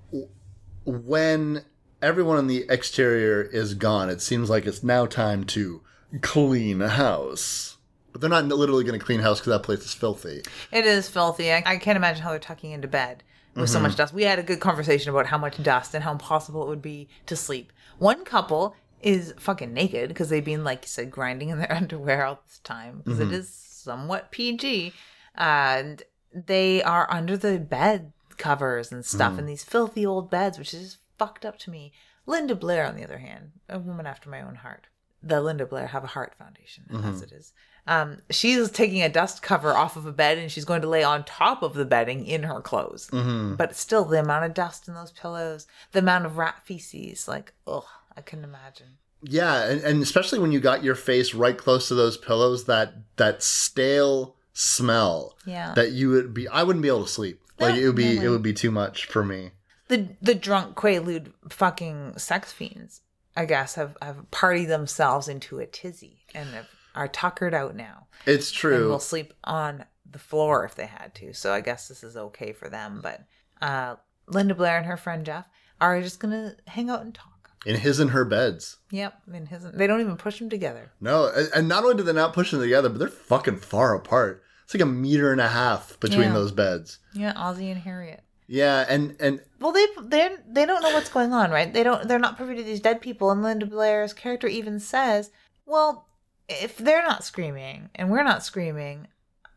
when everyone on the exterior is gone, it seems like it's now time to clean a house. But they're not literally going to clean house because that place is filthy. It is filthy. I, I can't imagine how they're tucking into bed with Mm-hmm. so much dust. We had a good conversation about how much dust and how impossible it would be to sleep. One couple is fucking naked because they've been, like you said, grinding in their underwear all this time because Mm-hmm. is somewhat PG. And they are under the bed covers and stuff in these filthy old beds, which is just fucked up to me. Linda Blair, on the other hand, a woman after my own heart. The Linda Blair have a heart foundation, Mm-hmm. as it is. Um, she's taking a dust cover off of a bed and she's going to lay on top of the bedding in her clothes. Mm-hmm. But still, the amount of dust in those pillows, the amount of rat feces, like, ugh, I couldn't imagine. Yeah, and, and especially when you got your face right close to those pillows, that that stale smell. Yeah. That you would be, I wouldn't be able to sleep. Like it would be, it would be too much for me. The the drunk quaalude fucking sex fiends, I guess, have have partied themselves into a tizzy and have, are tuckered out now. It's and true. will sleep on the floor if they had to. So I guess this is okay for them. But uh, Linda Blair and her friend Jeff are just gonna hang out and talk. In his and her beds. Yep, in his they don't even push them together. No, and- and not only do they not push them together, but they're fucking far apart. It's like a meter and a half between Yeah. those beds. Yeah, Ozzie and Harriet. Yeah, and and Well, they they they don't know what's going on, right? They don't. They're not privy to these dead people. And Linda Blair's character even says, "Well, if they're not screaming and we're not screaming,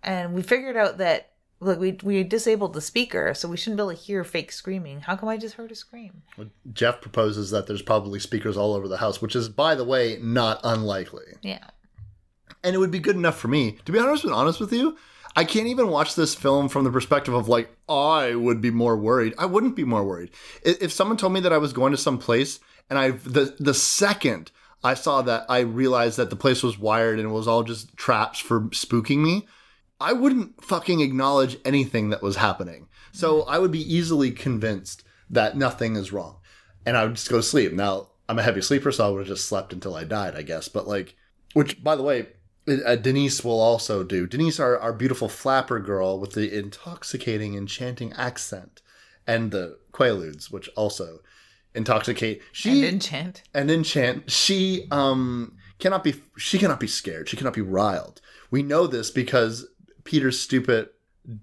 and we figured out that like we we disabled the speaker, so we shouldn't be able to hear fake screaming. How come I just heard a scream? Jeff proposes that there's probably speakers all over the house, which is, by the way, not unlikely. Yeah. And it would be good enough for me. To be honest, with honest with you, I can't even watch this film from the perspective of like I would be more worried. I wouldn't be more worried if someone told me that I was going to some place and I the the second I saw that I realized that the place was wired and it was all just traps for spooking me. I wouldn't fucking acknowledge anything that was happening. So I would be easily convinced that nothing is wrong. And I would just go to sleep. Now, I'm a heavy sleeper, so I would have just slept until I died, I guess. But like, which, by the way, uh, Denise will also do. Denise, our, our beautiful flapper girl with the intoxicating, enchanting accent, and the Quaaludes, which also intoxicate. She And enchant. and enchant she um cannot be she cannot be scared she cannot be riled we know this because peter's stupid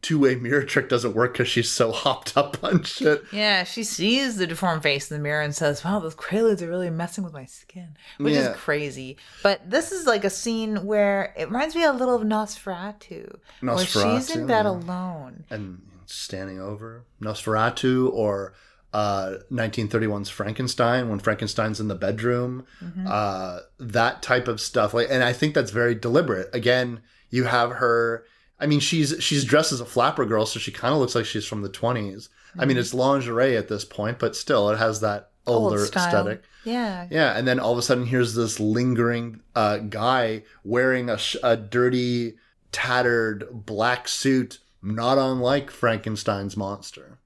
two-way mirror trick doesn't work because she's so hopped up on shit Yeah, she sees the deformed face in the mirror and says, "Wow, those Quaaludes are really messing with my skin," which Yeah. is crazy. But this is like a scene where it reminds me a little of Nosferatu, where she's in bed alone. and standing over nosferatu or uh 1931's frankenstein when frankenstein's in the bedroom uh that type of stuff like and i think that's very deliberate again you have her i mean she's she's dressed as a flapper girl so she kind of looks like she's from the 20s i mean it's lingerie at this point but still it has that older Old aesthetic. Yeah, yeah, and then all of a sudden, here's this lingering uh, guy wearing a, sh- a dirty, tattered black suit, not unlike Frankenstein's monster,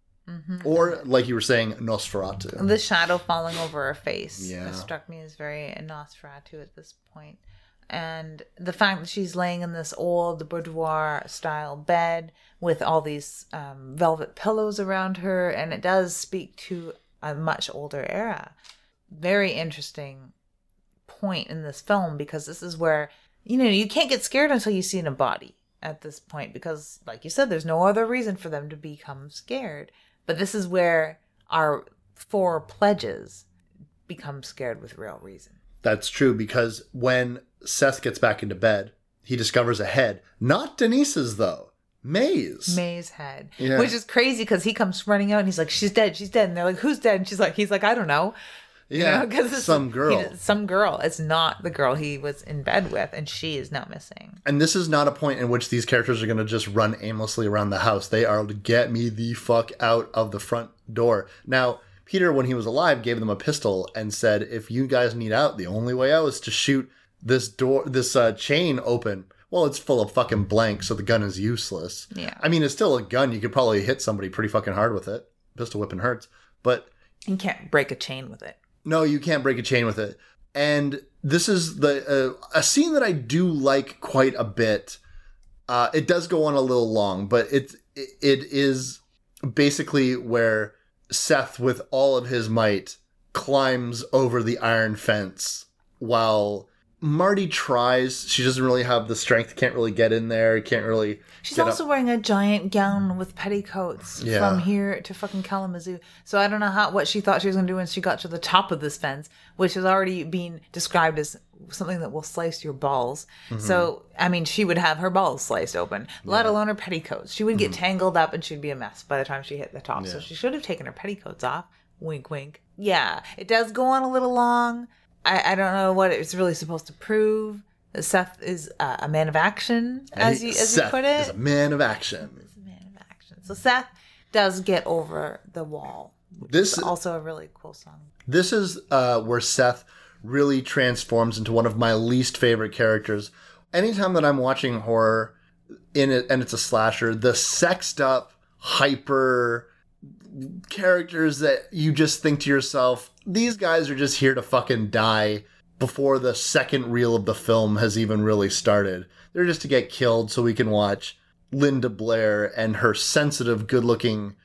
or like you were saying, Nosferatu. the shadow falling over her face. Yeah. struck me as very Nosferatu at this point. And the fact that she's laying in this old boudoir style bed with all these um, velvet pillows around her, and it does speak to a much older era. Very interesting point in this film because this is where, you know, you can't get scared until you see a body at this point because, like you said, there's no other reason for them to become scared. But this is where our four pledges become scared with real reason. That's true because when Seth gets back into bed, he discovers a head, not Denise's though, May's. May's head, Yeah. which is crazy because he comes running out and he's like, "She's dead, she's dead," and they're like, "Who's dead?" And she's like, "He's like, I don't know." You yeah, know, 'cause it's- some he- girl. some girl. It's not the girl he was in bed with, and she is now missing. And this is not a point in which these characters are going to just run aimlessly around the house. They are to get me the fuck out of the front door. Now, Peter, when he was alive, gave them a pistol and said, "If you guys need out, the only way out is to shoot this door, this uh, chain open." Well, it's full of fucking blanks, so the gun is useless. Yeah. I mean, it's still a gun. You could probably hit somebody pretty fucking hard with it. Pistol whipping hurts, but You can't break a chain with it. no, you can't break a chain with it. And this is the uh, a scene that I do like quite a bit. Uh, it does go on a little long, but it it is basically where Seth, with all of his might, climbs over the iron fence while Marty tries. She doesn't really have the strength. Can't really get in there. Can't really. She's also up. wearing a giant gown with petticoats Yeah. from here to fucking Kalamazoo. So I don't know how what she thought she was going to do when she got to the top of this fence, which is already being described as something that will slice your balls. Mm-hmm. So I mean, she would have her balls sliced open, let alone her petticoats. She would get Mm-hmm. tangled up and she'd be a mess by the time she hit the top. So she should have taken her petticoats off. Wink, wink. Yeah, it does go on a little long. I, I don't know what it's really supposed to prove. Seth is uh, a man of action, as you as Seth you put is it. a man of action. He's a man of action. So Seth does get over the wall. This is also a really cool song. This is uh, where Seth really transforms into one of my least favorite characters. Anytime that I'm watching horror in it and it's a slasher, the sexed up, hyper characters that you just think to yourself, these guys are just here to fucking die before the second reel of the film has even really started. They're just to get killed so we can watch Linda Blair and her sensitive, good looking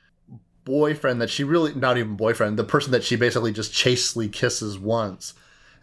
boyfriend that she really not even boyfriend the person that she basically just chastely kisses once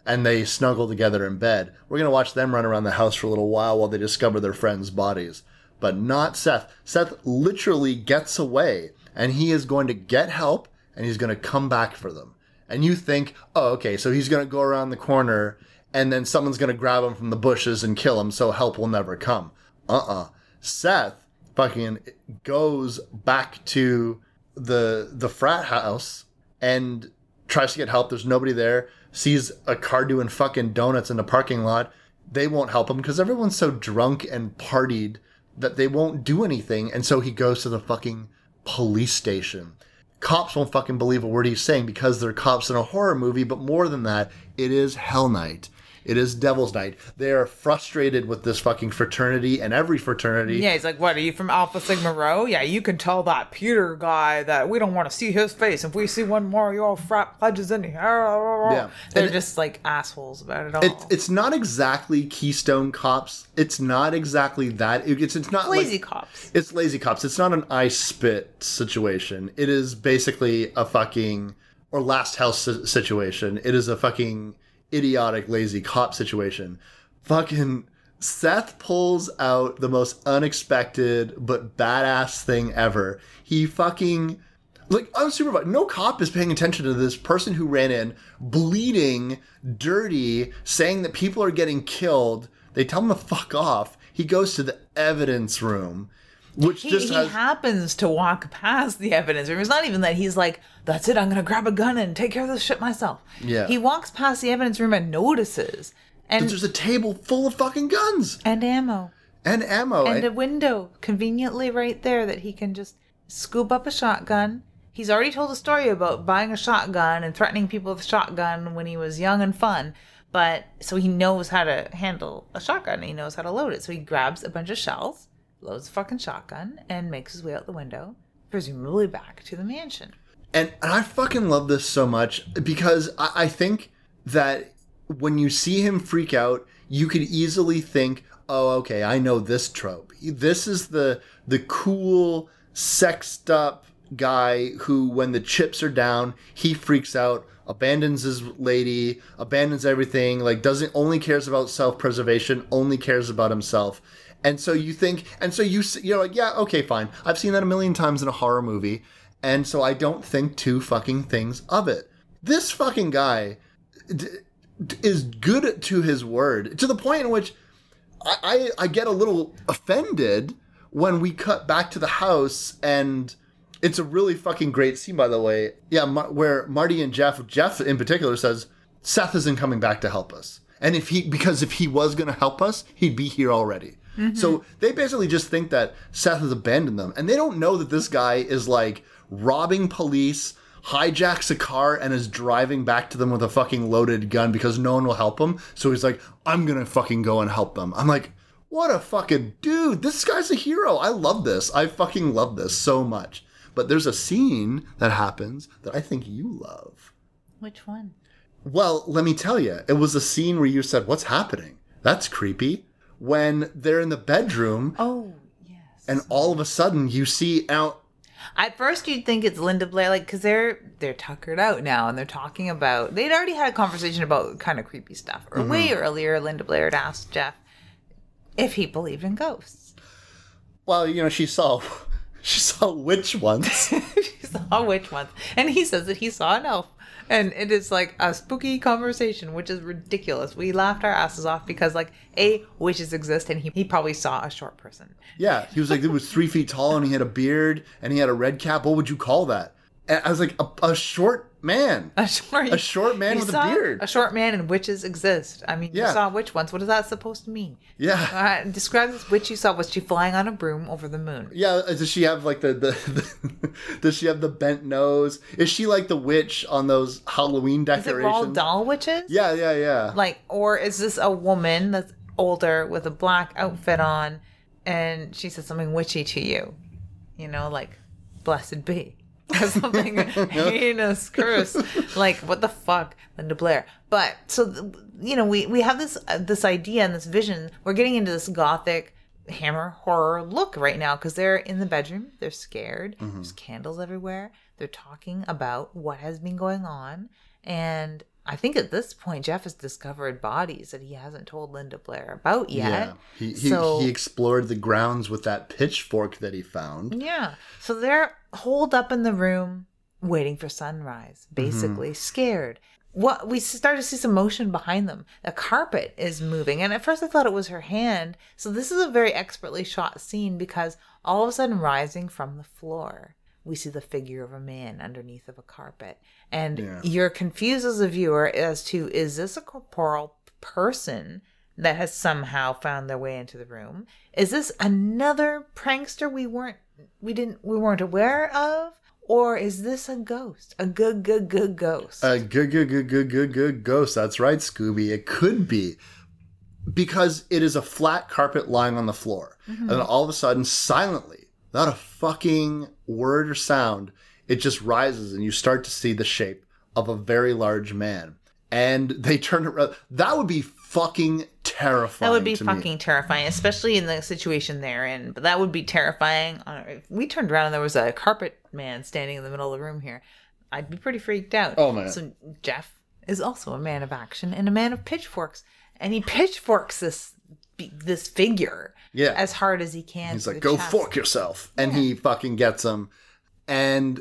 and they snuggle together in bed. We're going to watch them run around the house for a little while while they discover their friends bodies. But not seth. Seth literally gets away and he is going to get help and he's going to come back for them and you think oh okay so he's going to go around the corner and then someone's going to grab him from the bushes and kill him so help will never come uh-uh seth fucking goes back to the the frat house and tries to get help. There's nobody there. Sees a car doing fucking donuts in the parking lot. They won't help him because everyone's so drunk and partied that they won't do anything. And so he goes to the fucking police station. Cops won't fucking believe a word he's saying because they're cops in a horror movie. But more than that, it is Hell Night. It is Devil's Night. They are frustrated with this fucking fraternity and every fraternity. Yeah, he's like, "What are you from Alpha Sigma Rho? Yeah, you can tell that Peter guy that we don't want to see his face. If we see one more, of your frat pledges in here." Yeah. they're And- just like assholes about it all. It, it's not exactly Keystone Cops. It's not exactly that. It- It's it's not lazy like, cops. It's lazy cops. It's not an I spit situation. It is basically a fucking or last house situation. It is a fucking idiotic lazy cop situation. Fucking Seth pulls out the most unexpected but badass thing ever. He fucking like unsupervised. No cop is paying attention to this person who ran in bleeding, dirty, saying that people are getting killed. They tell him to fuck off. He goes to the evidence room, which He, just he has happens to walk past the evidence room. It's not even that he's like, "That's it. I'm gonna grab a gun and take care of this shit myself." Yeah. He walks past the evidence room and notices, and there's a table full of fucking guns and ammo. and ammo. and a window conveniently right there that he can just scoop up a shotgun. He's already told a story about buying a shotgun and threatening people with a shotgun when he was young and fun. But so he knows how to handle a shotgun and he knows how to load it. So he grabs a bunch of shells, loads a fucking shotgun, and makes his way out the window, presumably back to the mansion. And, and I fucking love this so much because I, I think that when you see him freak out, you could easily think, "Oh, okay, I know this trope. This is the the cool, sexed up guy who, when the chips are down, he freaks out, abandons his lady, abandons everything, like doesn't only cares about self preservation, only cares about himself." And so you think, and so you you're like, yeah, okay, fine. I've seen that a million times in a horror movie, and so I don't think two fucking things of it. This fucking guy d- d- is good to his word to the point in which I, I, I get a little offended when we cut back to the house and it's a really fucking great scene by the way yeah where marty and jeff jeff in particular says seth isn't coming back to help us and if he because if he was going to help us he'd be here already Mm-hmm. so they basically just think that seth has abandoned them and they don't know that this guy is like robbing police hijacks a car and is driving back to them with a fucking loaded gun because no one will help him. So he's like, I'm gonna fucking go and help them. I'm like, what a fucking dude. This guy's a hero. I love this. I fucking love this so much. But there's a scene that happens that I think you love. Which one? Well, let me tell you, it was a scene where you said, What's happening? That's creepy. When they're in the bedroom Oh, yes. and all of a sudden you see out. At first, you'd think it's Linda Blair, like, because they're they're tuckered out now, and they're talking about. They'd already had a conversation about kind of creepy stuff. Or mm-hmm. way earlier, Linda Blair had asked Jeff if he believed in ghosts. Well, you know, she saw. She saw witch once. she saw which ones, and he says that he saw an elf, and it is like a spooky conversation, which is ridiculous. We laughed our asses off because, like, a witches exist, and he he probably saw a short person. Yeah, he was like, he was three feet tall and he had a beard and he had a red cap. What would you call that? And I was like, a, a short man. A short, A short man with a beard. A short man and witches exist. I mean, Yeah. you saw witch once. What is that supposed to mean? Yeah. Uh, describe this witch you saw. Was she flying on a broom over the moon? Yeah, does she have like the, the, the does she have the bent nose? Is she like the witch on those Halloween Is it decorations? Roald Dahl witches? Yeah, yeah, yeah. Like, or is this a woman that's older with a black outfit on, and she said something witchy to you? You know, like, blessed be. Or something heinous curse, like what the fuck, Linda Blair. But so you know, we we have this uh, this idea and this vision. We're getting into this gothic hammer horror look right now because they're in the bedroom. They're scared. There's candles everywhere. They're talking about what has been going on, and I think at this point Jeff has discovered bodies that he hasn't told Linda Blair about yet. yeah. He he, so he explored the grounds with that pitchfork that he found. yeah, so they're holed up in the room waiting for sunrise, mm-hmm. basically scared. What we start to see some motion behind them. The carpet is moving, and at first I thought it was her hand. So this is a very expertly shot scene because all of a sudden rising from the floor we see the figure of a man underneath of a carpet. And Yeah. you're confused as a viewer as to is this a corporeal person that has somehow found their way into the room? Is this another prankster we weren't we didn't we weren't aware of? Or is this a ghost? A good good good ghost? A good, good, good, good, good, good ghost. That's right, Scooby. It could be. Because it is a flat carpet lying on the floor, mm-hmm. and then all of a sudden, silently, without a fucking word or sound, it just rises, and you start to see the shape of a very large man. And they turn around. That would be fucking terrifying. That would be to me. fucking terrifying, especially in the situation they're in. But that would be terrifying. If we turned around and there was a carpet man standing in the middle of the room here, I'd be pretty freaked out. Oh, man. So Jeff is also a man of action and a man of pitchforks, and he pitchforks this this figure Yeah. as hard as he can. He's like, "Go chest. fuck yourself," and he fucking gets him, and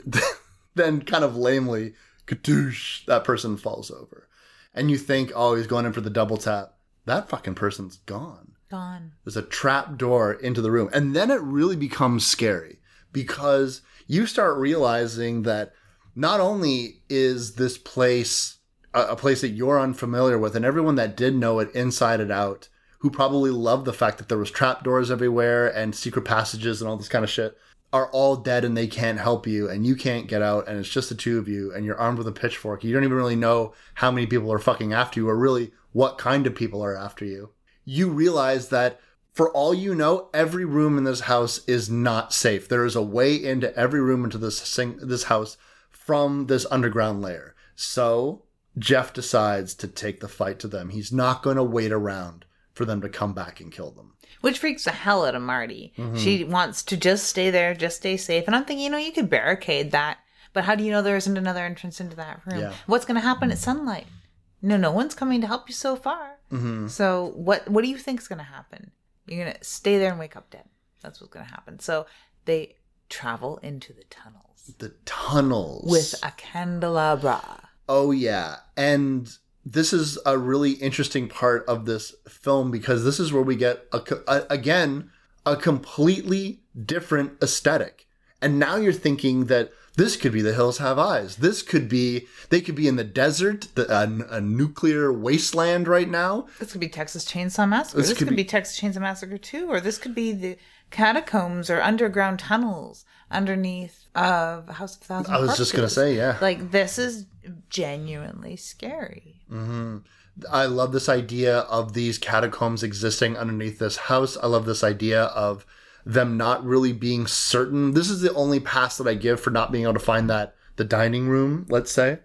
then kind of lamely, kadoosh, that person falls over, and you think, "Oh, he's going in for the double tap." That fucking person's gone. Gone. There's a trap door into the room, and then it really becomes scary because you start realizing that not only is this place a, a place that you're unfamiliar with, and everyone that did know it inside and out, who probably loved the fact that there was trapdoors everywhere and secret passages and all this kind of shit, are all dead and they can't help you, and you can't get out, and it's just the two of you, and you're armed with a pitchfork. You don't even really know how many people are fucking after you, or really what kind of people are after you. You realize that for all you know, every room in this house is not safe. There is a way into every room into this sing- this house from this underground layer. So Jeff decides to take the fight to them. He's not going to wait around for them to come back and kill them. Which freaks the hell out of Marty. Mm-hmm. She wants to just stay there, just stay safe. And I'm thinking, you know, you could barricade that, but how do you know there isn't another entrance into that room? Yeah. What's going to happen at sunlight? No, no one's coming to help you so far. Mm-hmm. So what what do you think is going to happen? You're going to stay there and wake up dead. That's what's going to happen. So they travel into the tunnels The tunnels with a candelabra. Oh yeah, and this is a really interesting part of this film because this is where we get a, a, again a completely different aesthetic. And now you're thinking that this could be the hills have eyes. This could be they could be in the desert, the, a, a nuclear wasteland right now. This could be Texas Chainsaw Massacre. This This, could could, be- be... Texas Chainsaw Massacre 2, or this could be the catacombs or underground tunnels underneath of House of Thousand I was just gonna say, yeah. Like this is genuinely scary. Mm-hmm. I love this idea of these catacombs existing underneath this house. I love this idea of them not really being certain. This is the only pass that I give for not being able to find that the dining room, let's say,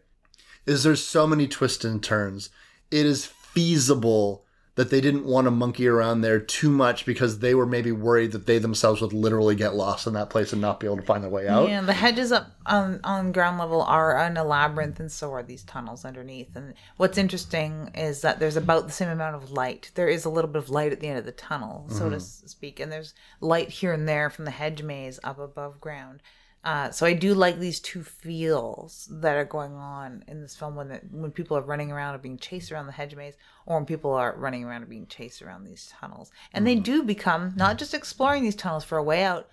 is there's so many twists and turns. It is feasible that they didn't want to monkey around there too much because they were maybe worried that they themselves would literally get lost in that place and not be able to find their way out. Yeah, the hedges up on on ground level are in a labyrinth, and so are these tunnels underneath. And what's interesting is that there's about the same amount of light. There is a little bit of light at the end of the tunnel, so to mm-hmm. speak, and there's light here and there from the hedge maze up above ground. Uh, so I do like these two feels that are going on in this film when the, when people are running around or being chased around the hedge maze, or when people are running around or being chased around these tunnels. And they do become not just exploring these tunnels for a way out,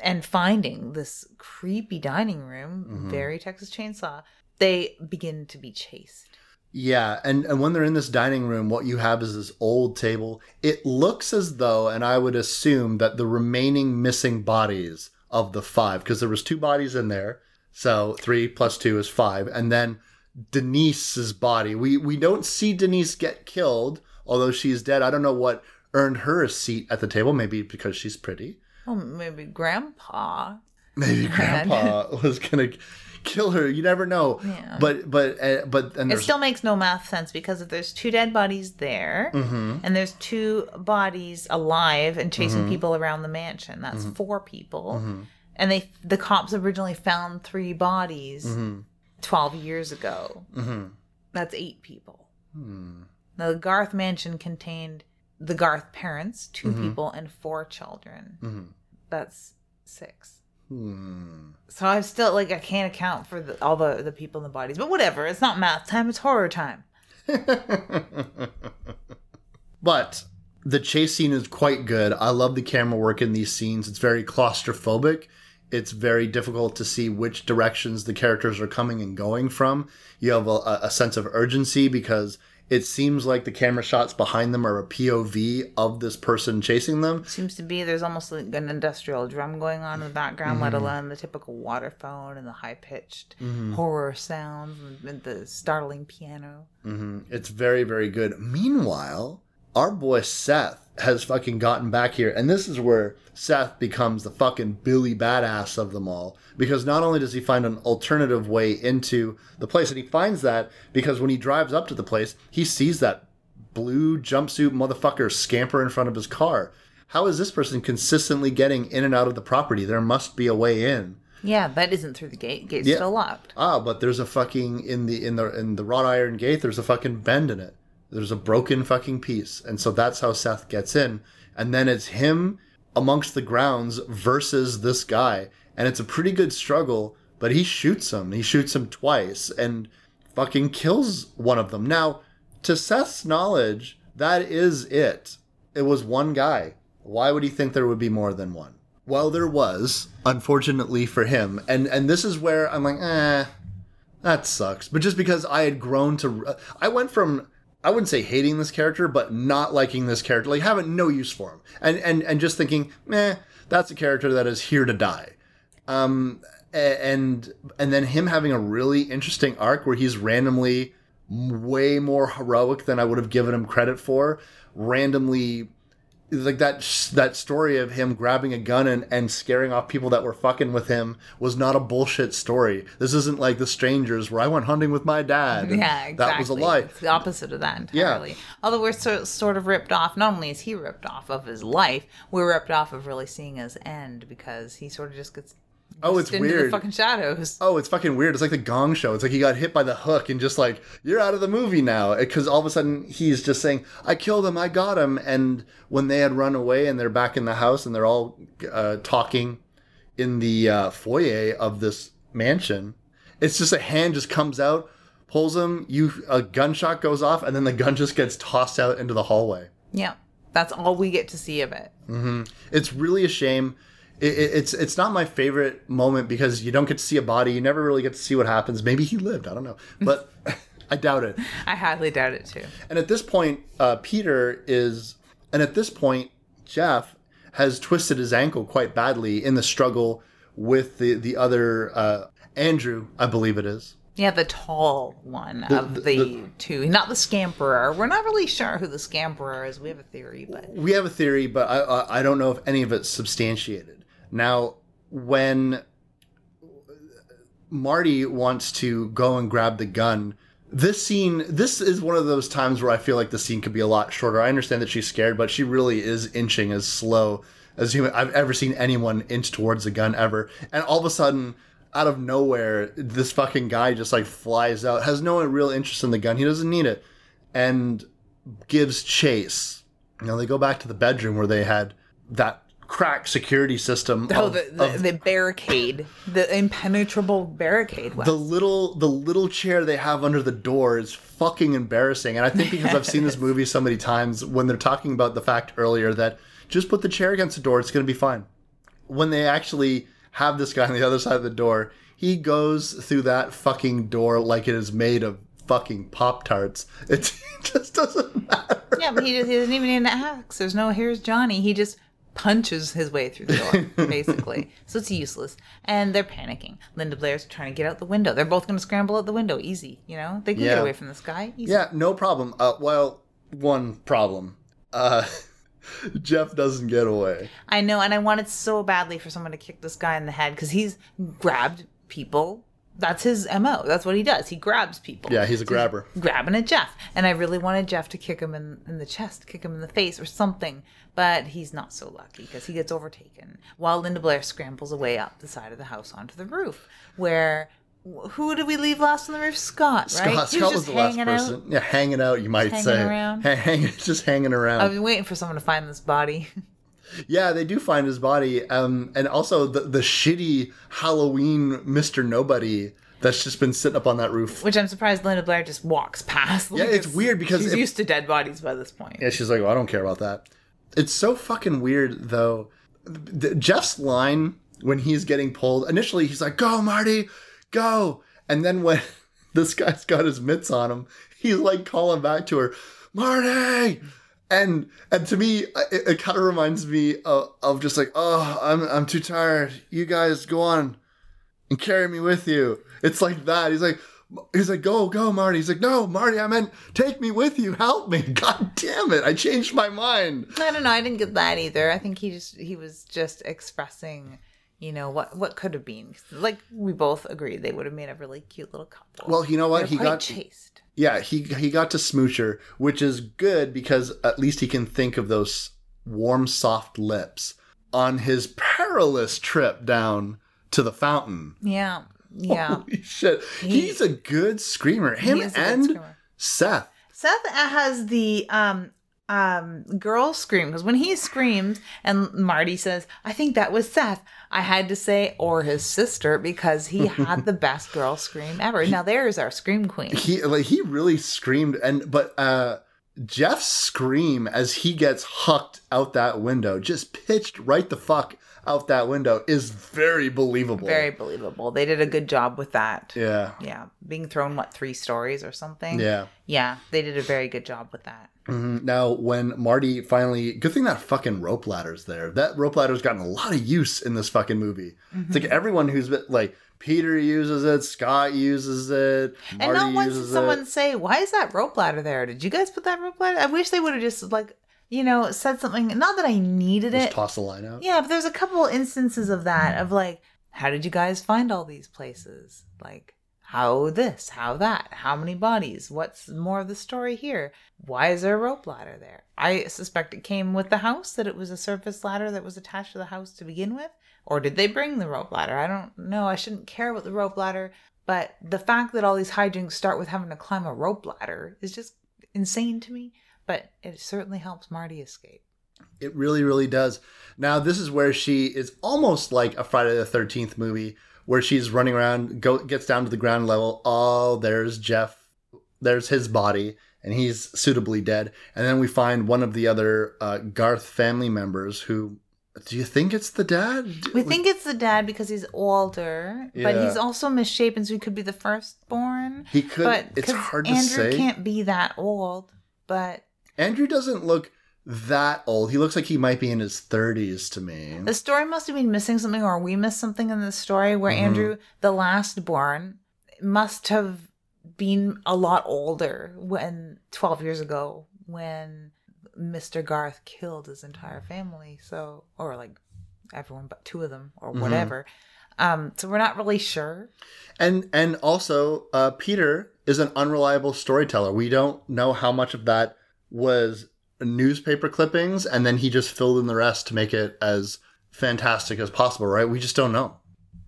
and finding this creepy dining room, very Texas Chainsaw, they begin to be chased. Yeah, and, and when they're in this dining room, what you have is this old table. It looks as though, and I would assume that the remaining missing bodies of the five, because there was two bodies in there, so three plus two is five, and then Denise's body. We we don't see Denise get killed, although she's dead. I don't know what earned her a seat at the table. Maybe because she's pretty. Oh, maybe Grandpa. Maybe Grandpa was gonna kill her. You never know. Yeah. But but uh, but and It still makes no math sense because if there's two dead bodies there, Mm-hmm. and there's two bodies alive and chasing people around the mansion, that's Mm-hmm. four people. And they, the cops originally found three bodies Mm-hmm. 12 years ago. That's eight people. Hmm. Now, the Garth mansion contained the Garth parents, 2 Mm-hmm. people, and four children. That's six. So I'm still like I can't account for the, all the the people in the bodies, but whatever. It's not math time; it's horror time. But the chase scene is quite good. I love the camera work in these scenes. It's very claustrophobic. It's very difficult to see which directions the characters are coming and going from. You have a, a sense of urgency because it seems like the camera shots behind them are a POV of this person chasing them. Seems to be there's almost like an industrial drum going on in the background, let mm-hmm. alone the typical waterphone and the high pitched mm-hmm. horror sounds and, and the startling piano. Mm-hmm. It's very, very good. Meanwhile, our boy Seth has fucking gotten back here, and this is where Seth becomes the fucking Billy badass of them all. Because not only does he find an alternative way into the place, and he finds that because when he drives up to the place, he sees that blue jumpsuit motherfucker scamper in front of his car. How is this person consistently getting in and out of the property? There must be a way in. Yeah, that isn't through the gate. Gate's Yeah. still locked. Ah, but there's a fucking in the in the in the wrought iron gate. There's a fucking bend in it. There's a broken fucking piece, and so that's how Seth gets in. And then it's him amongst the grounds versus this guy, and it's a pretty good struggle. But he shoots him. He shoots him twice, and fucking kills one of them. Now, to Seth's knowledge, that is it. It was one guy. Why would he think there would be more than one? Well, there was, unfortunately for him, and and this is where I'm like, eh, that sucks. But just because I had grown to, I went from I wouldn't say hating this character, but not liking this character, like having no use for him, and and and just thinking, meh, that's a character that is here to die. Um, and and then him having a really interesting arc where he's randomly way more heroic than I would have given him credit for, randomly like that that story of him grabbing a gun and, and scaring off people that were fucking with him was not a bullshit story. This isn't like the strangers where I went hunting with my dad. Yeah, exactly. That was a lie. It's the opposite of that entirely. Yeah. Although we're so, sort of ripped off. Not only is he ripped off of his life, we're ripped off of really seeing his end because he sort of just gets Oh, it's weird. fucking shadows. Oh, it's fucking weird. It's like the Gong Show. It's like he got hit by the hook and just like you're out of the movie now because all of a sudden he's just saying, "I killed him. I got him." And when they had run away and they're back in the house and they're all uh, talking in the uh, foyer of this mansion, it's just a hand just comes out, pulls him. You a gunshot goes off, and then the gun just gets tossed out into the hallway. Yeah, that's all we get to see of it. It's really a shame. It, it, it's it's not my favorite moment because you don't get to see a body. You never really get to see what happens. Maybe he lived. I don't know, but I doubt it. I highly doubt it too. And at this point, uh, Peter is, and at this point, Jeff has twisted his ankle quite badly in the struggle with the the other uh, Andrew, I believe it is. Yeah, the tall one of the, the- two, not the scamperer. We're not really sure who the scamperer is. We have a theory, but We have a theory, but I I, I don't know if any of it's substantiated. Now, when Marty wants to go and grab the gun. This scene, this is one of those times where I feel like the scene could be a lot shorter. I understand that she's scared, but she really is inching as slow as human I've ever seen anyone inch towards a gun ever. And all of a sudden, out of nowhere, this fucking guy just like flies out, has no real interest in the gun. He doesn't need it, and gives chase. Know, they go back to the bedroom where they had that crack security system. oh, of- the, the, of the barricade, the impenetrable barricade. Wes. the little the little chair they have under the door is fucking embarrassing and i think because i've seen this movie so many times when they're talking about the fact earlier that just put the chair against the door it's going to be fine when they actually have this guy on the other side of the door he goes through that fucking door like it is made of fucking pop tarts it just doesn't matter yeah, but he, he doesn't even need an axe. There's no here's Johnny. He just punches his way through the door, basically. so it's useless. And they're panicking. Linda Blair's trying to get out the window. They're both going to scramble out the window. Easy, you know? They can Yeah. get away from this guy. Easy. yeah no problem uh, well one problem uh jeff doesn't get away I know, and I wanted so badly for someone to kick this guy in the head because he's grabbed people. That's his mo. That's what he does. He grabs people. yeah he's a grabber grabbing at Jeff, and I really wanted Jeff to kick him in, in the chest, kick him in the face, or something. But he's not so lucky because he gets overtaken while Linda Blair scrambles away up the side of the house onto the roof. Where who did we leave last on the roof? Scott, right? Scott, Scott was the last hanging out. person. Yeah, hanging out, you might hanging say. around. Ha- hang, just hanging around. I've been waiting for someone to find this body. yeah, they do find his body. Um, and also the, the shitty Halloween Mr. Nobody that's just been sitting up on that roof. Which I'm surprised Linda Blair just walks past. Like, it's weird because she's used to dead bodies by this point. Yeah, she's like, well, I don't care about that. It's so fucking weird, though. Th- Jeff's line when he's getting pulled, initially he's like, go, Marty, go. And then when this guy's got his mitts on him, he's like calling back to her, Marty. And and to me, it, it kind of reminds me of, of just like, oh, I'm I'm too tired. You guys go on and carry me with you. It's like that. He's like, he's like, go, go, Marty. He's like, no, Marty, I meant take me with you. Help me. God damn it. I changed my mind. I don't know. I didn't get that either. I think he just he was just expressing, you know, what what could have been. Like we both agreed, they would have made a really cute little couple. Well, you know what? He got chased. Yeah, he he got to smoocher, which is good because at least he can think of those warm, soft lips on his perilous trip down to the fountain. Yeah, yeah. Holy shit. He's a good screamer. Him is a good and screamer. Seth. Seth has the um um girl scream because when he screams and Marty says, "I think that was Seth," I had to say or his sister because he had the best girl scream ever. Now there's our scream queen. he like he really screamed and but uh Jeff's scream as he gets hucked out that window, just pitched right the fuck out that window, is very believable. Very believable. They did a good job with that. yeah. Yeah, being thrown what three stories or something. Yeah. yeah, they did a very good job with that. Mhm. Now, when Marty finally, good thing that fucking rope ladder's there. That rope ladder's gotten a lot of use in this fucking movie. It's like everyone who's been like Peter uses it, Scott uses it, Marty and not once did someone it. say, "Why is that rope ladder there? Did you guys put that rope ladder?" I wish they would have just like, you know, said something. Not that I needed it Just it. toss the line out. Yeah, but there's a couple instances of that of like, how did you guys find all these places? Like, how this, how that, how many bodies? What's more of the story here? Why is there a rope ladder there? I suspect it came with the house, that it was a surface ladder that was attached to the house to begin with. Or did they bring the rope ladder? I don't know. I shouldn't care about the rope ladder. But the fact that all these hijinks start with having to climb a rope ladder is just insane to me. But it certainly helps Marty escape. It really, really does. Now, this is where she is almost like a Friday the 13th movie where she's running around, go, gets down to the ground level. Oh, there's Jeff. There's his body, and he's suitably dead. And then we find one of the other uh, Garth family members who. Do you think it's the dad? We think it's the dad because he's older, but he's also misshapen, so he could be the firstborn. He could. but it's hard to Andrew say. can't be that old, but Andrew doesn't look that old. He looks like he might be in his 30s to me. the story must have been missing something, or we missed something in the story where Mm-hmm. Andrew, the last born, must have been a lot older when 12 years ago when Mr. Garth killed his entire family. So, or like everyone but two of them, or Mm-hmm. whatever. Um, so we're not really sure. And and also, uh, Peter is an unreliable storyteller. We don't know how much of that was newspaper clippings, and then he just filled in the rest to make it as fantastic as possible. Right? We just don't know.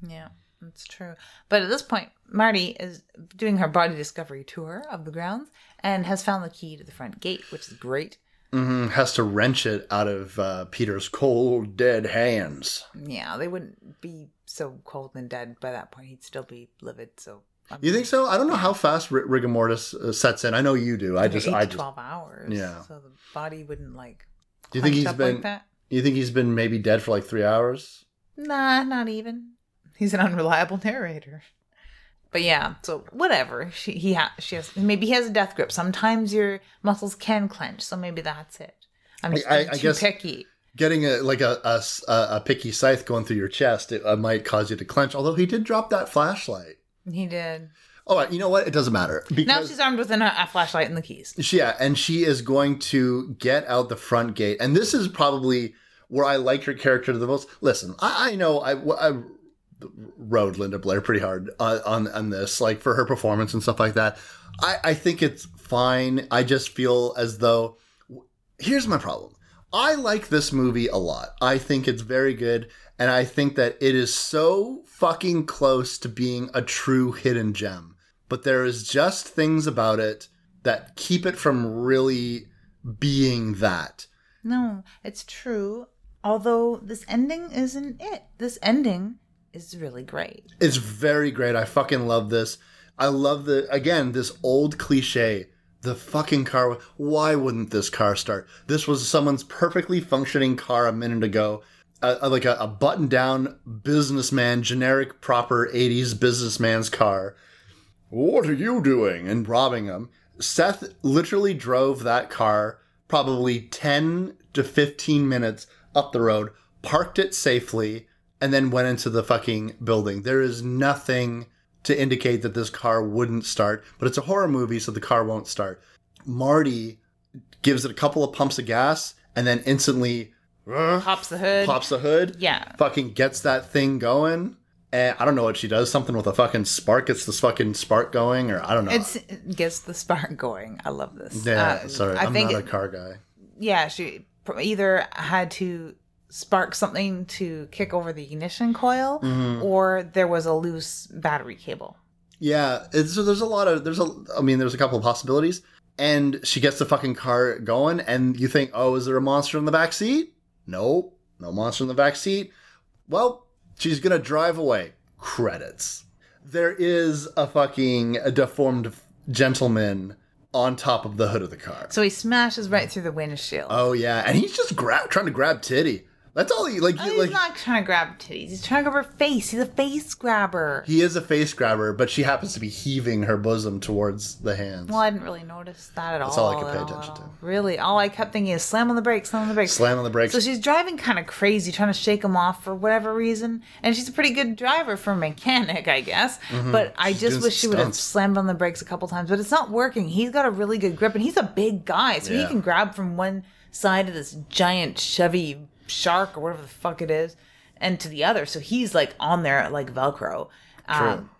Yeah, that's true. But at this point, Marty is doing her body discovery tour of the grounds and has found the key to the front gate, which is great. Mm-hmm. Has to wrench it out of uh, Peter's cold, dead hands. Yeah, they wouldn't be so cold and dead by that point. He'd still be livid. So I'm You think so? I don't know how fast r- rigor mortis uh, sets in. I know you do. I just, I just. twelve hours. Yeah. So the body wouldn't like. Do you think he's been? like? You think he's been maybe dead for like three hours? Nah, not even. He's an unreliable narrator. But yeah, so whatever. She he ha- she has maybe he has a death grip. Sometimes your muscles can clench, so maybe that's it. I'm just I- I too guess- picky. Getting a like a, a- a picky scythe going through your chest, it uh, might cause you to clench. Although he did drop that flashlight. He did. All right, you know what? It doesn't matter Now she's armed with an, a flashlight and the keys. she, yeah, and she is going to get out the front gate, and this is probably where I like her character the most. Listen, I, I know I, I rode Linda Blair pretty hard on, on on this, like for her performance and stuff like that. I, I think it's fine. I just feel as though here's my problem. I like this movie a lot. I think it's very good, and I think that it is so fucking close to being a true hidden gem. But there is just things about it that keep it from really being that. No, it's true. Although this ending isn't it. This ending is really great. It's very great. I fucking love this. I love the again this old cliche. The fucking car. Why wouldn't this car start? This was someone's perfectly functioning car a minute ago. Uh, uh, like a, a button down businessman, generic proper 80s businessman's car. What are you doing? And robbing him. Seth literally drove that car probably 10 to 15 minutes up the road, parked it safely, and then went into the fucking building. There is nothing to indicate that this car wouldn't start, but it's a horror movie, so the car won't start. Marty gives it a couple of pumps of gas and then instantly uh, Pops the hood. pops the hood. Yeah. Fucking gets that thing going. And I don't know what she does. Something with a fucking spark. Gets this fucking spark going, or I don't know. It's, it gets the spark going. I love this. yeah, Uh, sorry, I I'm think not a car guy. yeah, she either had to spark something to kick over the ignition coil, Mm-hmm. or there was a loose battery cable. Yeah, so there's a lot of there's a I mean there's a couple of possibilities, and she gets the fucking car going, and you think, oh, is there a monster in the back seat? Nope, no monster in the back seat. Well, she's gonna drive away. Credits. There is a fucking deformed gentleman on top of the hood of the car. So he smashes right through the windshield. Oh yeah, and he's just grab trying to grab titty. That's all he like. Oh, he, he's like not trying to grab titties. He's trying to grab her face. He's a face grabber. he is a face grabber, but she happens to be heaving her bosom towards the hands. well, I didn't really notice that at That's all. That's all I could pay all, attention at to. Really, all I kept thinking is slam on the brakes, slam on the brakes. Slam on the brakes. So she's driving kind of crazy, trying to shake him off for whatever reason. And she's a pretty good driver for a mechanic, I guess. Mm-hmm. But I She's just wish she would have slammed on the brakes a couple times. But it's not working. He's got a really good grip, and he's a big guy, so he can grab from one side of this giant Chevy shark or whatever the fuck it is, and to the other. So he's like on there like Velcro. True. Um,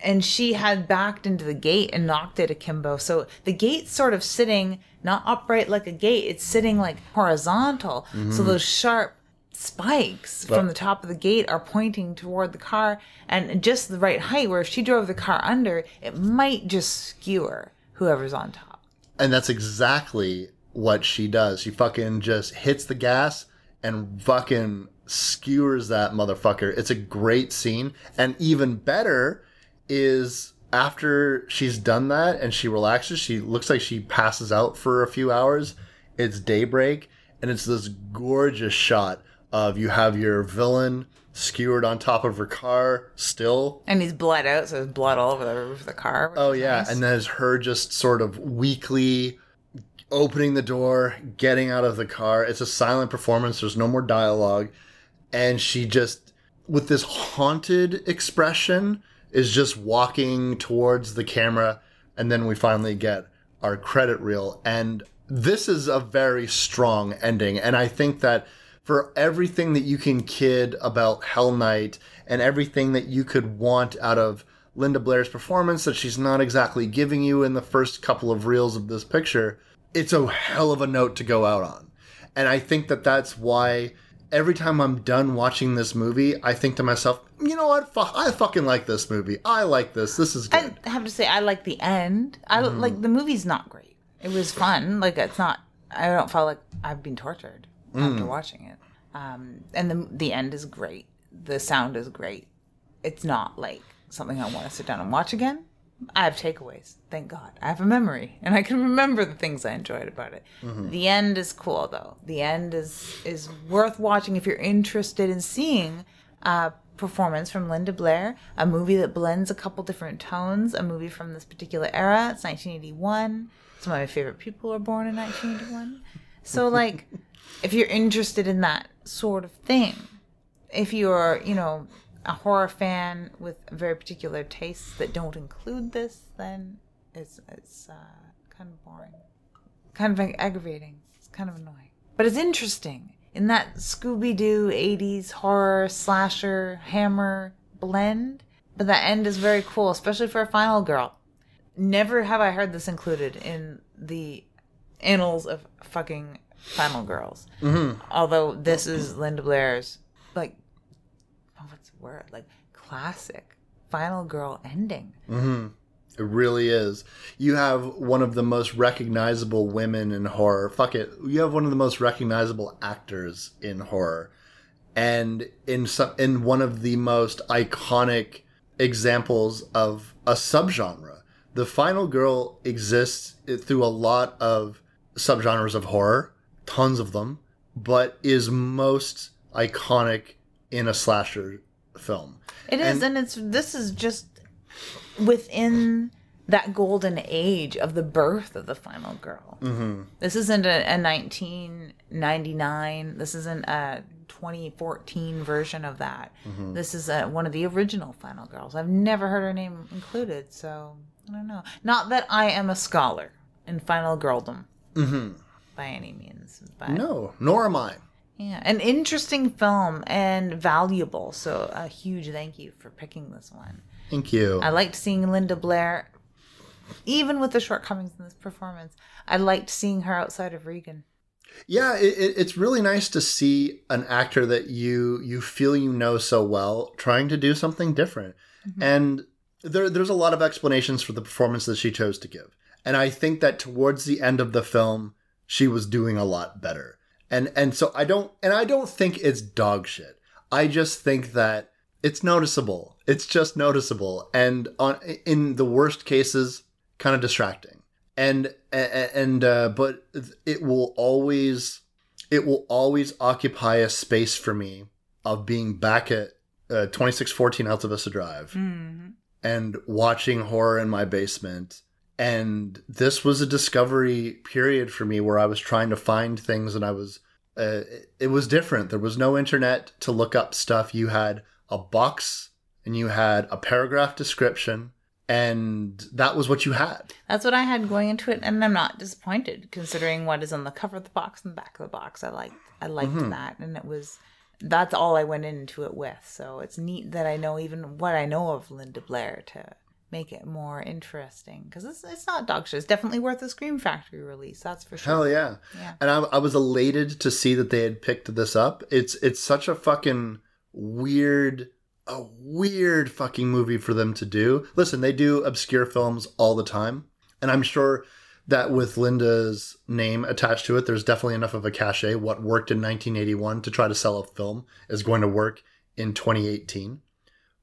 and she had backed into the gate and knocked it akimbo. So the gate's sort of sitting not upright like a gate, it's sitting like horizontal. So those sharp spikes from the top of the gate are pointing toward the car and just the right height where if she drove the car under, it might just skewer whoever's on top. And that's exactly what she does. She fucking just hits the gas and fucking skewers that motherfucker. It's a great scene. And even better is after she's done that and she relaxes, she looks like she passes out for a few hours. It's daybreak and it's this gorgeous shot of you have your villain skewered on top of her car still And he's bled out, so there's blood all over the roof of the car. Oh yeah, nice. and there's her just sort of weakly opening the door, getting out of the car. It's a silent performance. There's no more dialogue, and she just with this haunted expression is just walking towards the camera, and then we finally get our credit reel. And this is a very strong ending, and I think that for everything that you can kid about Hell Night and everything that you could want out of Linda Blair's performance that she's not exactly giving you in the first couple of reels of this picture, it's a hell of a note to go out on. And I think that that's why every time I'm done watching this movie, I think to myself, you know what? Fuck, I fucking like this movie. I like this. This is good. I have to say, I like the end. I Mm-hmm. like the movie's not great. It was fun. Like it's not. I don't feel like I've been tortured Mm. after watching it. Um, and the the end is great. The sound is great. It's not like something I want to sit down and watch again. I have takeaways. Thank God. I have a memory, and I can remember the things I enjoyed about it. Mm-hmm. The end is cool, though. The end is is worth watching if you're interested in seeing a performance from Linda Blair, a movie that blends a couple different tones, a movie from this particular era. It's 1981. Some of my favorite people were born in 1981. So, like, if you're interested in that sort of thing, if you're, you know, a horror fan with very particular tastes that don't include this, then it's it's uh, kind of boring, kind of aggravating. It's kind of annoying, but it's interesting in that Scooby Doo '80s horror slasher hammer blend. But that end is very cool, especially for a final girl. Never have I heard this included in the annals of fucking final girls. Mm-hmm. Although this is Linda Blair's like the word like classic final girl ending. Mm-hmm. It really is. You have one of the most recognizable women in horror. Fuck it. You have one of the most recognizable actors in horror. and in some in one of the most iconic examples of a subgenre. The Final Girl exists through a lot of subgenres of horror, tons of them, but is most iconic in a slasher film. It is, and, it's this is just within that golden age of the birth of the final girl. Mm-hmm. This isn't a, a 1999. This isn't a 2014 version of that. Mm-hmm. This is a, one of the original final girls. I've never heard her name included, so I don't know. Not that I am a scholar in final girldom mm-hmm. by any means. But no, nor am I. Yeah, an interesting film and valuable. So a huge thank you for picking this one. Thank you. I liked seeing Linda Blair, even with the shortcomings in this performance. I liked seeing her outside of Regan. Yeah, it, it, it's really nice to see an actor that you you feel you know so well trying to do something different. Mm-hmm. And there, there's a lot of explanations for the performance that she chose to give. And I think that towards the end of the film, she was doing a lot better and and so I don't and I don't think it's dog shit. I just think that it's noticeable. It's just noticeable, and on in the worst cases, kind of distracting. And and uh, but it will always it will always occupy a space for me of being back at uh, 2614 Alta Vista Drive mm-hmm. and watching horror in my basement and this was a discovery period for me where I was trying to find things and I was uh, it was different. There was no internet to look up stuff. You had a box and you had a paragraph description and that was what you had. That's what I had going into it and I'm not disappointed considering what is on the cover of the box and the back of the box. I liked I liked mm-hmm. that and it was that's all I went into it with. So it's neat that I know even what I know of Linda Blair to make it more interesting because it's, it's not dog shit. It's definitely worth a Scream Factory release. That's for sure. Hell yeah! Yeah. And I, I was elated to see that they had picked this up. It's it's such a fucking weird, a weird fucking movie for them to do. Listen, they do obscure films all the time, and I'm sure that with Linda's name attached to it, there's definitely enough of a cachet. What worked in 1981 to try to sell a film is going to work in 2018.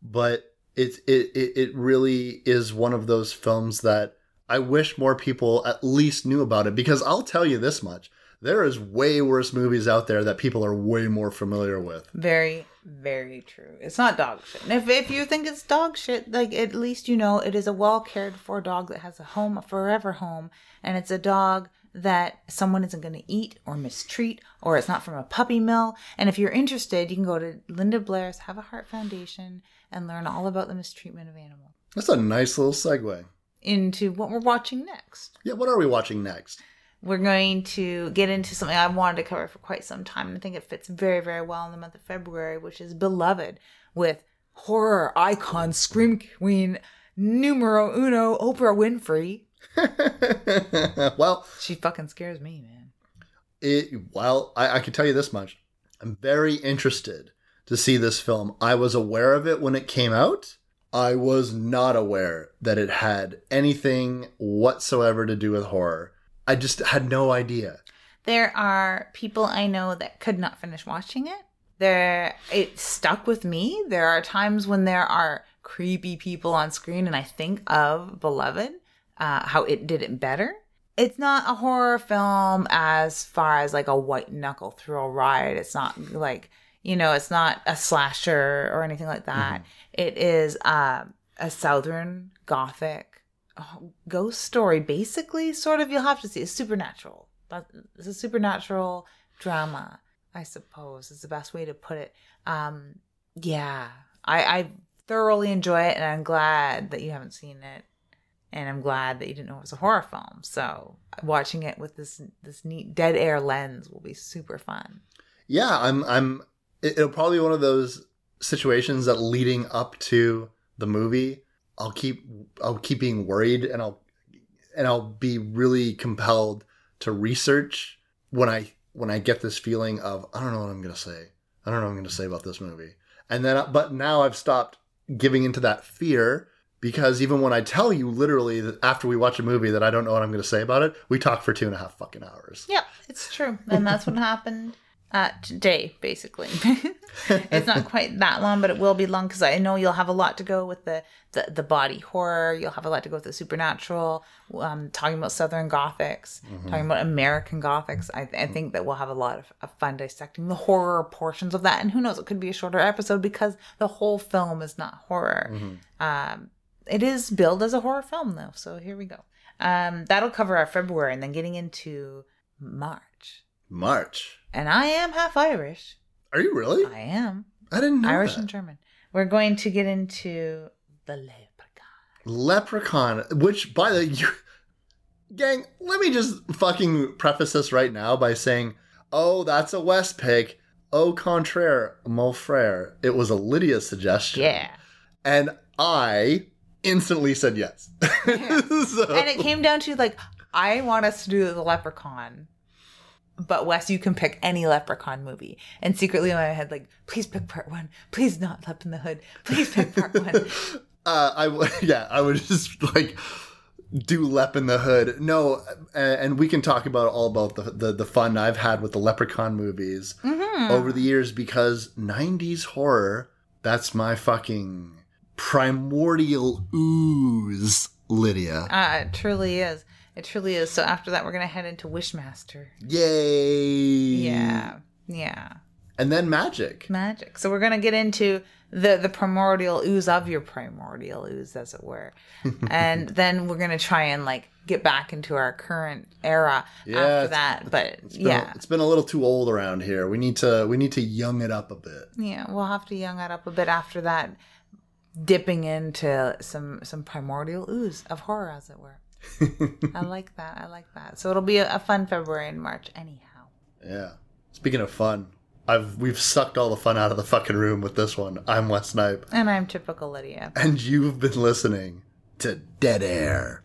But it, it it really is one of those films that I wish more people at least knew about it because I'll tell you this much. There is way worse movies out there that people are way more familiar with. Very, very true. It's not dog shit. And if, if you think it's dog shit, like at least you know it is a well cared for dog that has a home, a forever home, and it's a dog that someone isn't going to eat or mistreat or it's not from a puppy mill. And if you're interested, you can go to Linda Blair's Have a Heart Foundation and learn all about the mistreatment of animals. That's a nice little segue into what we're watching next. Yeah, what are we watching next? We're going to get into something I've wanted to cover for quite some time, and I think it fits very, very well in the month of February, which is Beloved, with horror icon, scream queen, numero uno, Oprah Winfrey. well, she fucking scares me, man. It well, I, I can tell you this much: I'm very interested to see this film. I was aware of it when it came out. I was not aware that it had anything whatsoever to do with horror. I just had no idea. There are people I know that could not finish watching it. There it stuck with me. There are times when there are creepy people on screen and I think of Beloved, uh, how it did it better. It's not a horror film as far as like a white knuckle thrill ride. It's not like you know, it's not a slasher or anything like that. Mm-hmm. It is um, a southern gothic uh, ghost story, basically. Sort of, you'll have to see. It's supernatural. It's a supernatural drama, I suppose, is the best way to put it. Um, yeah, I, I thoroughly enjoy it, and I'm glad that you haven't seen it and I'm glad that you didn't know it was a horror film. So watching it with this this neat dead air lens will be super fun. Yeah, I'm I'm it'll probably be one of those situations that leading up to the movie, I'll keep I'll keep being worried and I'll and I'll be really compelled to research when I when I get this feeling of I don't know what I'm gonna say. I don't know what I'm gonna say about this movie. And then but now I've stopped giving into that fear because even when I tell you literally that after we watch a movie that I don't know what I'm going to say about it, we talk for two and a half fucking hours. Yep, it's true, and that's what happened uh, today, basically. it's not quite that long, but it will be long because I know you'll have a lot to go with the, the, the body horror. You'll have a lot to go with the supernatural, um, talking about Southern Gothics, talking about American Gothics. I, I think that we'll have a lot of, of fun dissecting the horror portions of that. And who knows, it could be a shorter episode because the whole film is not horror. Um, it is billed as a horror film, though. So here we go. Um, that'll cover our February and then getting into March. March. And I am half Irish. Are you really? I am I didn't know Irish that. and German. We're going to get into the leprechaun. Leprechaun, which by the you, gang, let me just fucking preface this right now by saying, oh, that's a Wes pick. Au contraire, mon frère. It was a Lydia suggestion. Yeah. And I instantly said yes. So- And it came down to like, I want us to do the leprechaun. But Wes, you can pick any leprechaun movie. And secretly in my head, like, please pick part one. Please not Lep in the Hood. Please pick part one. uh, I w- yeah, I would just like do Lep in the Hood. No, and we can talk about all about the, the the fun I've had with the Leprechaun movies over the years because '90s horror. That's my fucking primordial ooze, Lydia. Uh, it truly is. It truly is. So after that, we're going to head into Wishmaster. Yay! Yeah. Yeah. And then magic. magic. So we're gonna get into the the primordial ooze of your primordial ooze, as it were, and then we're gonna try and like get back into our current era Yeah, after that. But It's been a- yeah, it's been a little too old around here. We need to we need to young it up a bit. yeah, we'll have to young it up a bit after that, dipping into some some primordial ooze of horror, as it were. I like that. I like that. So it'll be a, a fun February and March, anyhow. Yeah. Speaking of fun, I've we've sucked all the fun out of the fucking room with this one. I'm Wes Knipe, And I'm typical Lydia. and you've been listening to Dead Air.